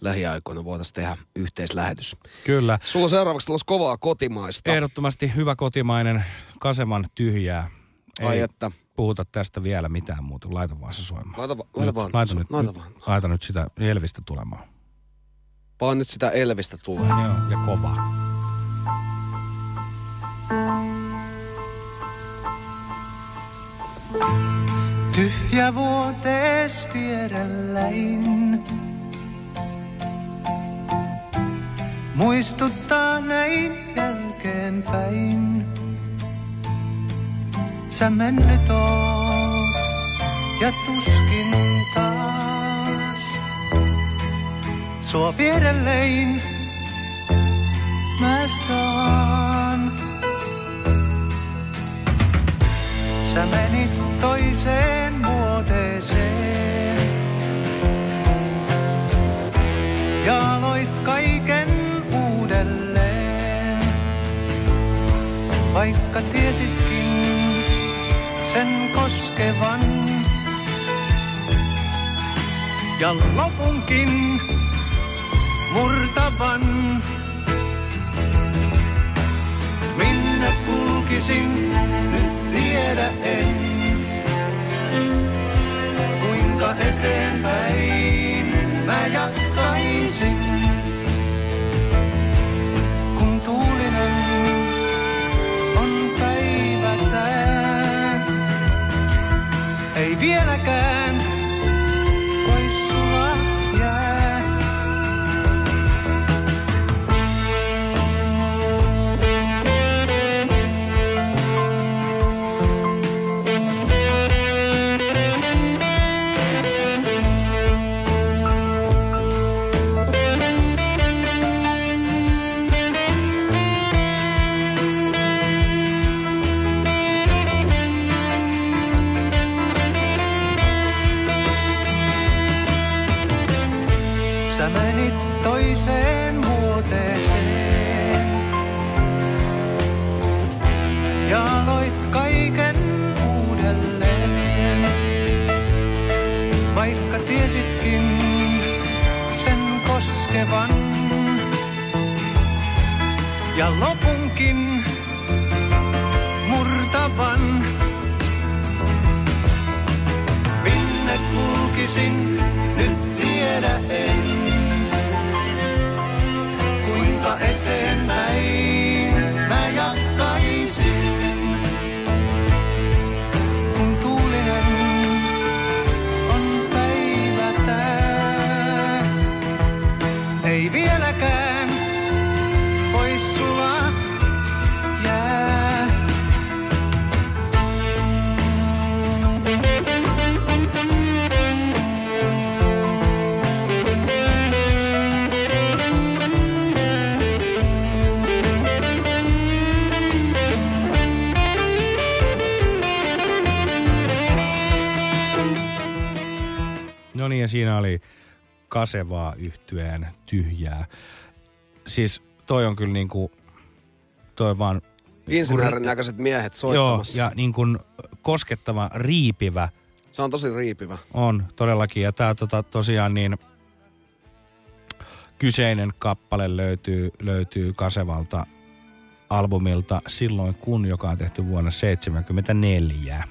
lähiaikoina voitaisiin tehdä yhteislähetys. Kyllä. Sulla seuraavaksi tulossa kovaa kotimaista. Ehdottomasti hyvä kotimainen kaseman tyhjää. Ai Ei että. puhuta tästä vielä mitään muuta. Laita vaan se soimaan. Laita, va- laita Nyt, vaan. Laita nyt, laita vaan. laita nyt sitä Elvistä tulemaan. Vaan nyt sitä Elvistä tulee. Joo, ja kovaa. Tyhjä vuotees vierelläin. Muistuttaa näin jälkeenpäin sä mennyt oot ja tuskin taas. Sua vierellein mä saan. Sä menit toiseen vuoteeseen, ja aloit kaiken uudelleen, vaikka tiesitkin sen koskevan. Ja lopunkin murtavan. Minne kulkisin, nyt tiedä en. Kuinka eteenpäin mä jatkaisin. Ei vieläkään Sä menit toiseen muoteeseen ja aloit kaiken uudelleen. Vaikka tiesitkin sen koskevan ja lopunkin murtavan. Minne kulkisin, nyt tiedä en. Kuinka eteenpäin No niin, ja siinä oli kasevaa yhtyeen tyhjää. Siis toi on kyllä niinku, toi vaan... Insinöörin näköiset miehet soittamassa. Joo, ja niin kuin koskettava, riipivä Se on tosi riipivä. on todellakin. Ja tää tota, tosiaan niin kyseinen kappale löytyy, löytyy Kasevalta albumilta Silloin kun, joka on tehty vuonna 1974.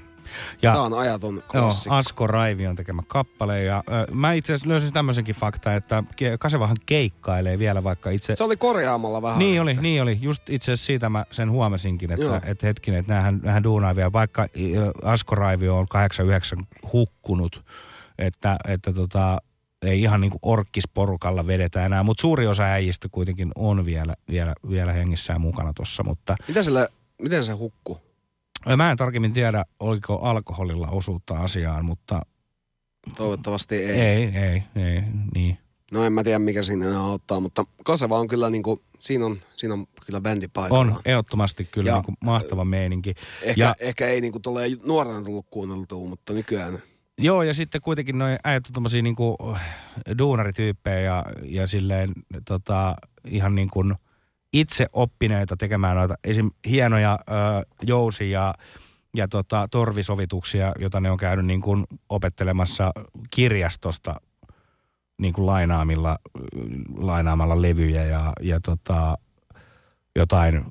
Ja, Tää on ajaton Joo, klassikko. Asko Raivion tekemä kappale. Ja, ö, mä itse asiassa löysin tämmöisenkin fakta, että Kasevahan keikkailee vielä vaikka itse... Se oli korjaamalla vähän. Niin oli, niin oli. Just itse asiassa siitä mä sen huomasinkin, Joo. että, että hetkinen, että näähän, näähän duunaa vielä, vaikka Asko Raivio on 89 hukkunut, että, että tota, ei ihan niin kuin orkkisporukalla vedetä enää, mutta suuri osa äijistä kuitenkin on vielä, vielä, vielä hengissään mukana tuossa, mutta Mitä sille, miten se hukku? Mä en tarkemmin tiedä, oliko alkoholilla osuutta asiaan, mutta Toivottavasti ei. ei, ei, ei, niin. No en mä tiedä mikä siinä enää auttaa, mutta Kaseva on kyllä niinku, siinä on, siinä on kyllä bändi paikallaan. On ehdottomasti kyllä Ja, niin kuin mahtava meininki. Ehkä, ja, ehkä ei niinku tulee nuorena tullut kuunneltua, mutta nykyään. joo, ja sitten kuitenkin noin äijät on tommosia niin kuin duunarityyppejä ja, ja silleen tota, ihan niin kuin itse oppineita tekemään noita esim. hienoja ö, jousi- ja, tota, torvisovituksia, joita ne on käynyt niin kuin opettelemassa kirjastosta niin kuin lainaamilla, lainaamalla levyjä ja, ja tota, jotain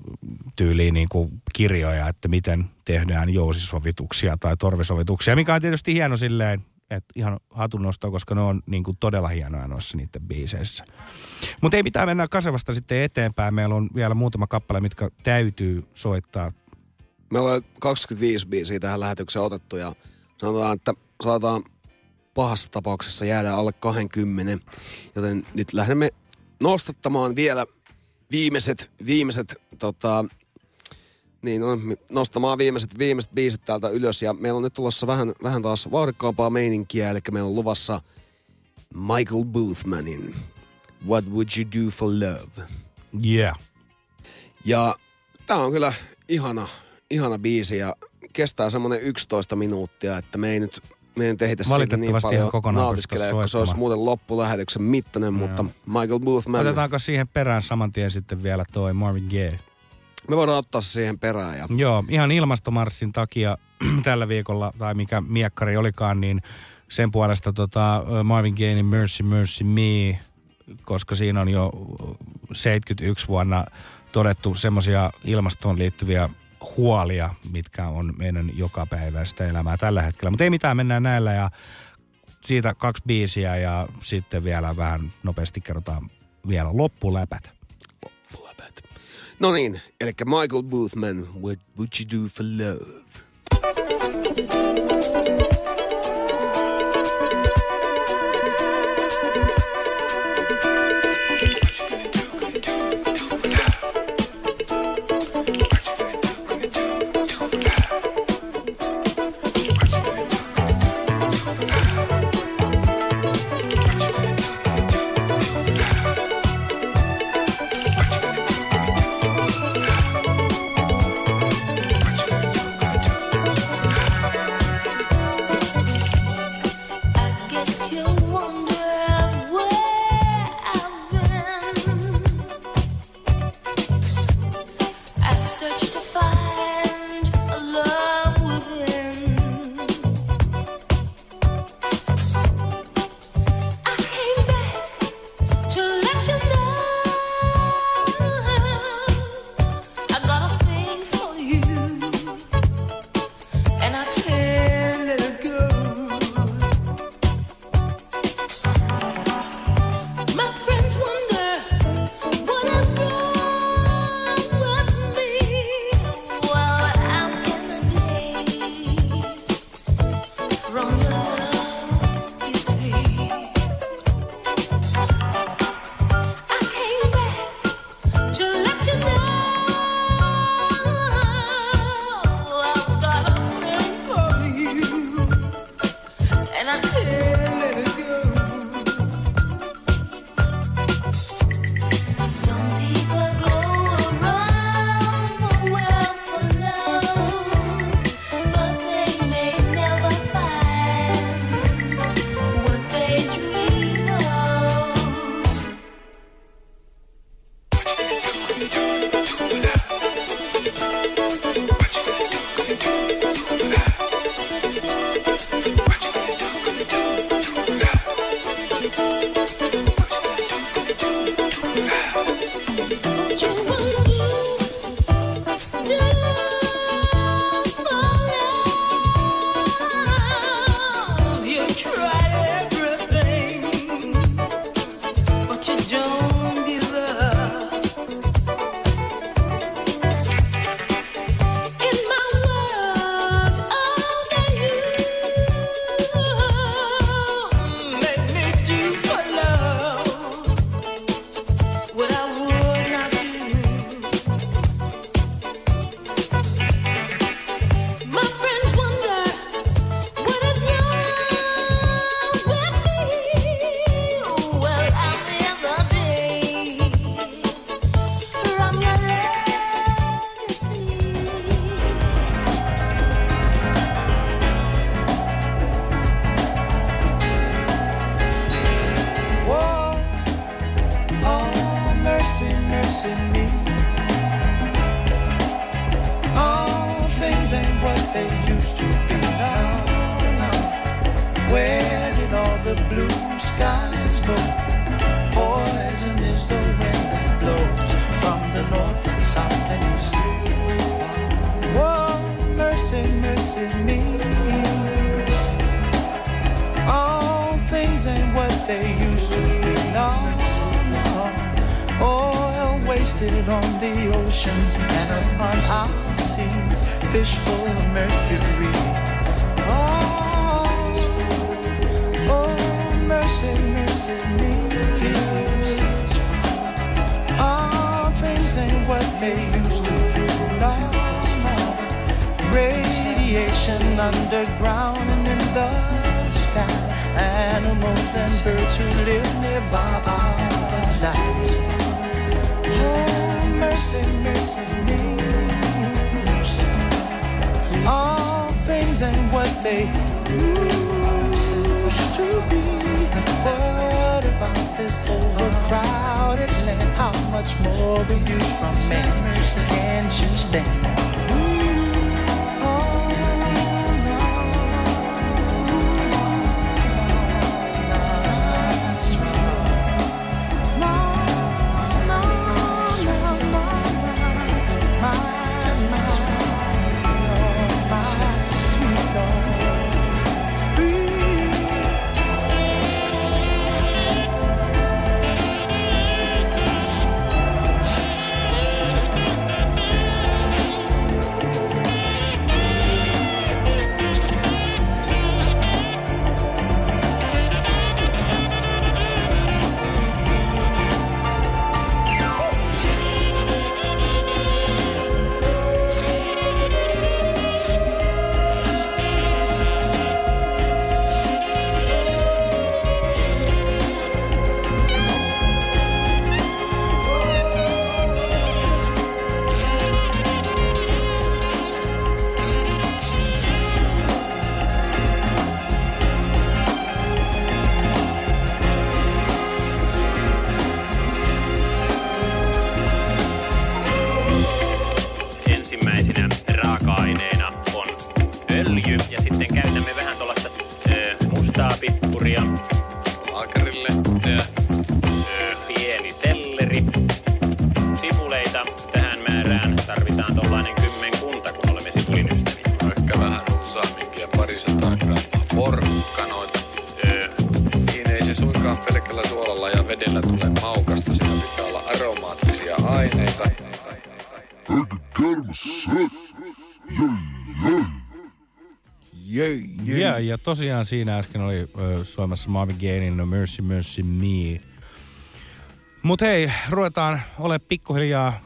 tyyliin niin kuin kirjoja, että miten tehdään jousisovituksia tai torvisovituksia, mikä on tietysti hieno silleen, että ihan hatunnostoa, koska ne on niin kuin todella hienoja noissa niiden biiseissä. Mutta ei mitään mennä Kasevasta sitten eteenpäin. Meillä on vielä muutama kappale, mitkä täytyy soittaa. Meillä on 25 biisiä tähän lähetykseen otettu ja sanotaan, että saataan pahassa tapauksessa jäädä alle 20. Joten nyt lähdemme nostattamaan vielä viimeiset, viimeiset tota, niin on, nostamaan viimeiset, viimeiset biisit täältä ylös. Ja meillä on nyt tulossa vähän, vähän taas vauhdikkaampaa meininkiä, eli meillä on luvassa Michael Boothmanin What Would You Do For Love. Yeah. Ja tää on kyllä ihana, ihana biisi ja kestää semmonen 11 minuuttia, että me ei nyt, me ei nyt ehditä siitä niin paljon nautiskelemaan, kun se olisi muuten loppulähetyksen mittainen, mutta Michael Boothman, Otetaanko siihen perään saman tien sitten vielä toi Marvin Gaye? Me voidaan ottaa siihen perään. Ja... Joo, ihan ilmastomarssin takia tällä viikolla, tai mikä miekkari olikaan, niin sen puolesta tota, Marvin Gaynein Mercy Mercy Me, koska siinä on jo 71 vuonna todettu semmoisia ilmastoon liittyviä huolia, mitkä on meidän joka päiväistä elämää tällä hetkellä. Mutta ei mitään, mennään näillä ja siitä kaksi biisiä ja sitten vielä vähän nopeasti kerrotaan vielä loppuläpätä. No niin, eli Michael Boothman, What Would You Do For Love? Tosiaan siinä äsken oli ö, Suomessa Marvin Gayein No Mercy Mercy Me. Mut hei, ruvetaan ole pikkuhiljaa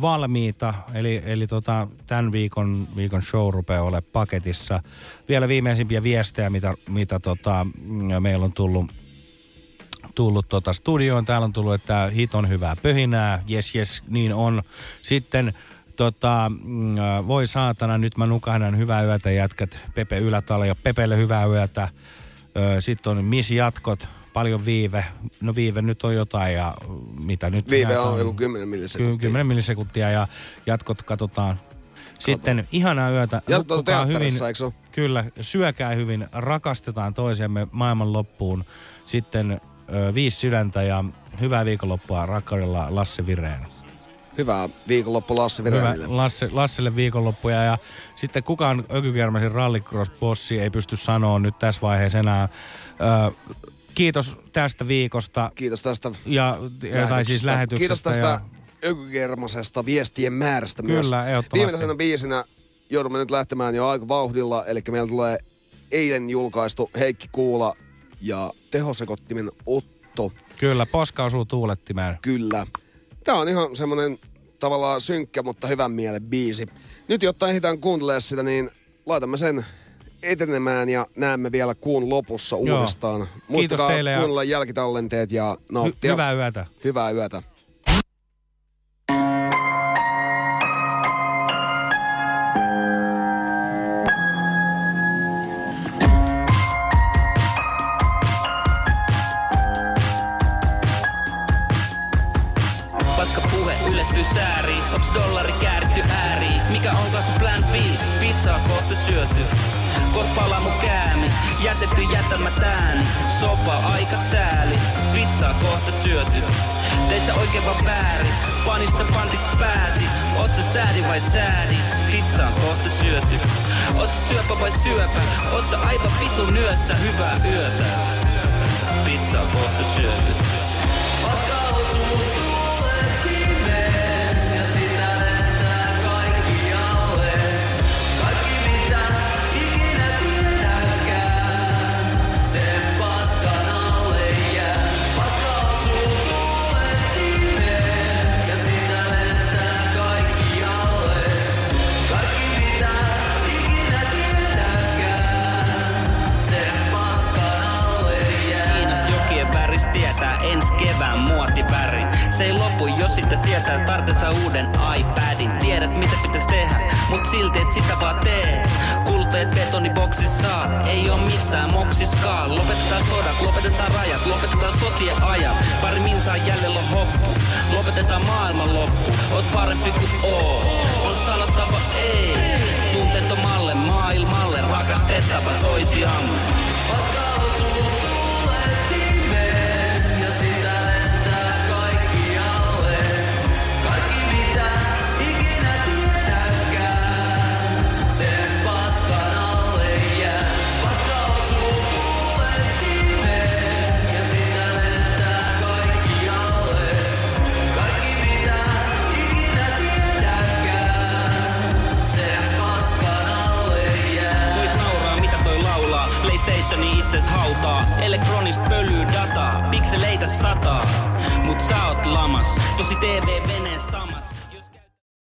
valmiita, eli, eli tota, tämän viikon, viikon show rupeaa ole paketissa. Vielä viimeisimpiä viestejä, mitä, mitä tota, mm, meillä on tullut tullut tota studioon. Täällä on tullut, että hit on hyvää pöhinää. Yes, yes, niin on. Sitten tota, mm, äh, voi saatana, nyt mä nukahdan hyvää yötä jätkät. Pepe Ylätalo ja Pepelle hyvää yötä. Sitten on Miss Jatkot, paljon viive. No viive nyt on jotain ja mitä nyt. Viive näitä on joku 10 millisekuntia. Ky- 10 millisekuntia ja jatkot katsotaan. Sitten ihanaa yötä. Jatkot on teatterissa, eikö? Kyllä, syökää hyvin, rakastetaan toisiamme maailman loppuun. Sitten ö, viisi sydäntä ja hyvää viikonloppua rakkaudella Lasse Vireen. Hyvää viikonloppu Lasse Hyvä Vireille. Lasse, Lasselle viikonloppuja ja sitten kukaan Ökykärmäsin rallycross-bossi ei pysty sanoa nyt tässä vaiheessa enää. Ö, kiitos tästä viikosta. Kiitos tästä ja, ja tai siis lähetyksestä. Kiitos tästä ja, ökykermasesta viestien määrästä Kyllä, myös. ehdottomasti. Viimeisenä biisinä joudumme nyt lähtemään jo aika vauhdilla, eli meillä tulee eilen julkaistu Heikki Kuula ja tehosekottimen Otto. Kyllä, poska osuu tuulettimään. Kyllä. Tää on ihan semmonen tavallaan synkkä, mutta hyvän mielen biisi. Nyt jotta ehditään kuuntelemaan sitä, niin laitamme sen etenemään ja näemme vielä kuun lopussa Joo. uudestaan. Kiitos Muistakaa teille ja- kuunnella jälkitallenteet ja nauttia. Hy- hyvää yötä. Hyvää yötä. Syöty. Kot palaa mun käämi, jätetty jättämätään. Sopa aika sääli, pizzaa kohta syöty. Teit sä oikein vaan väärin, panit sä pantiksi pääsi. Oot sä säädi vai säädi, pizza on kohta syöty. Oot sä syöpä vai syöpä, oot sä aivan vitun yössä, hyvää yötä. Pizza on kohta syöty. Sieltä, tarvitset sä uuden iPadin. Tiedät mitä pitäis tehdä, mut silti et sitä vaan tee. Kulteet betoniboksissa, ei oo mistään moksiskaan. Lopetetaan sodat, lopetetaan rajat, lopetetaan sotien ajat. Pari minsaa jäljellä hoppu, lopetetaan maailman loppu. Oot parempi kuin oo, on sanottava ei. Tunteettomalle maailmalle rakastettava toisiamme. Paska hautaa. Elektronista pölyy dataa, pikseleitä sataa. Mut sä oot lamas, tosi TV-veneen samas.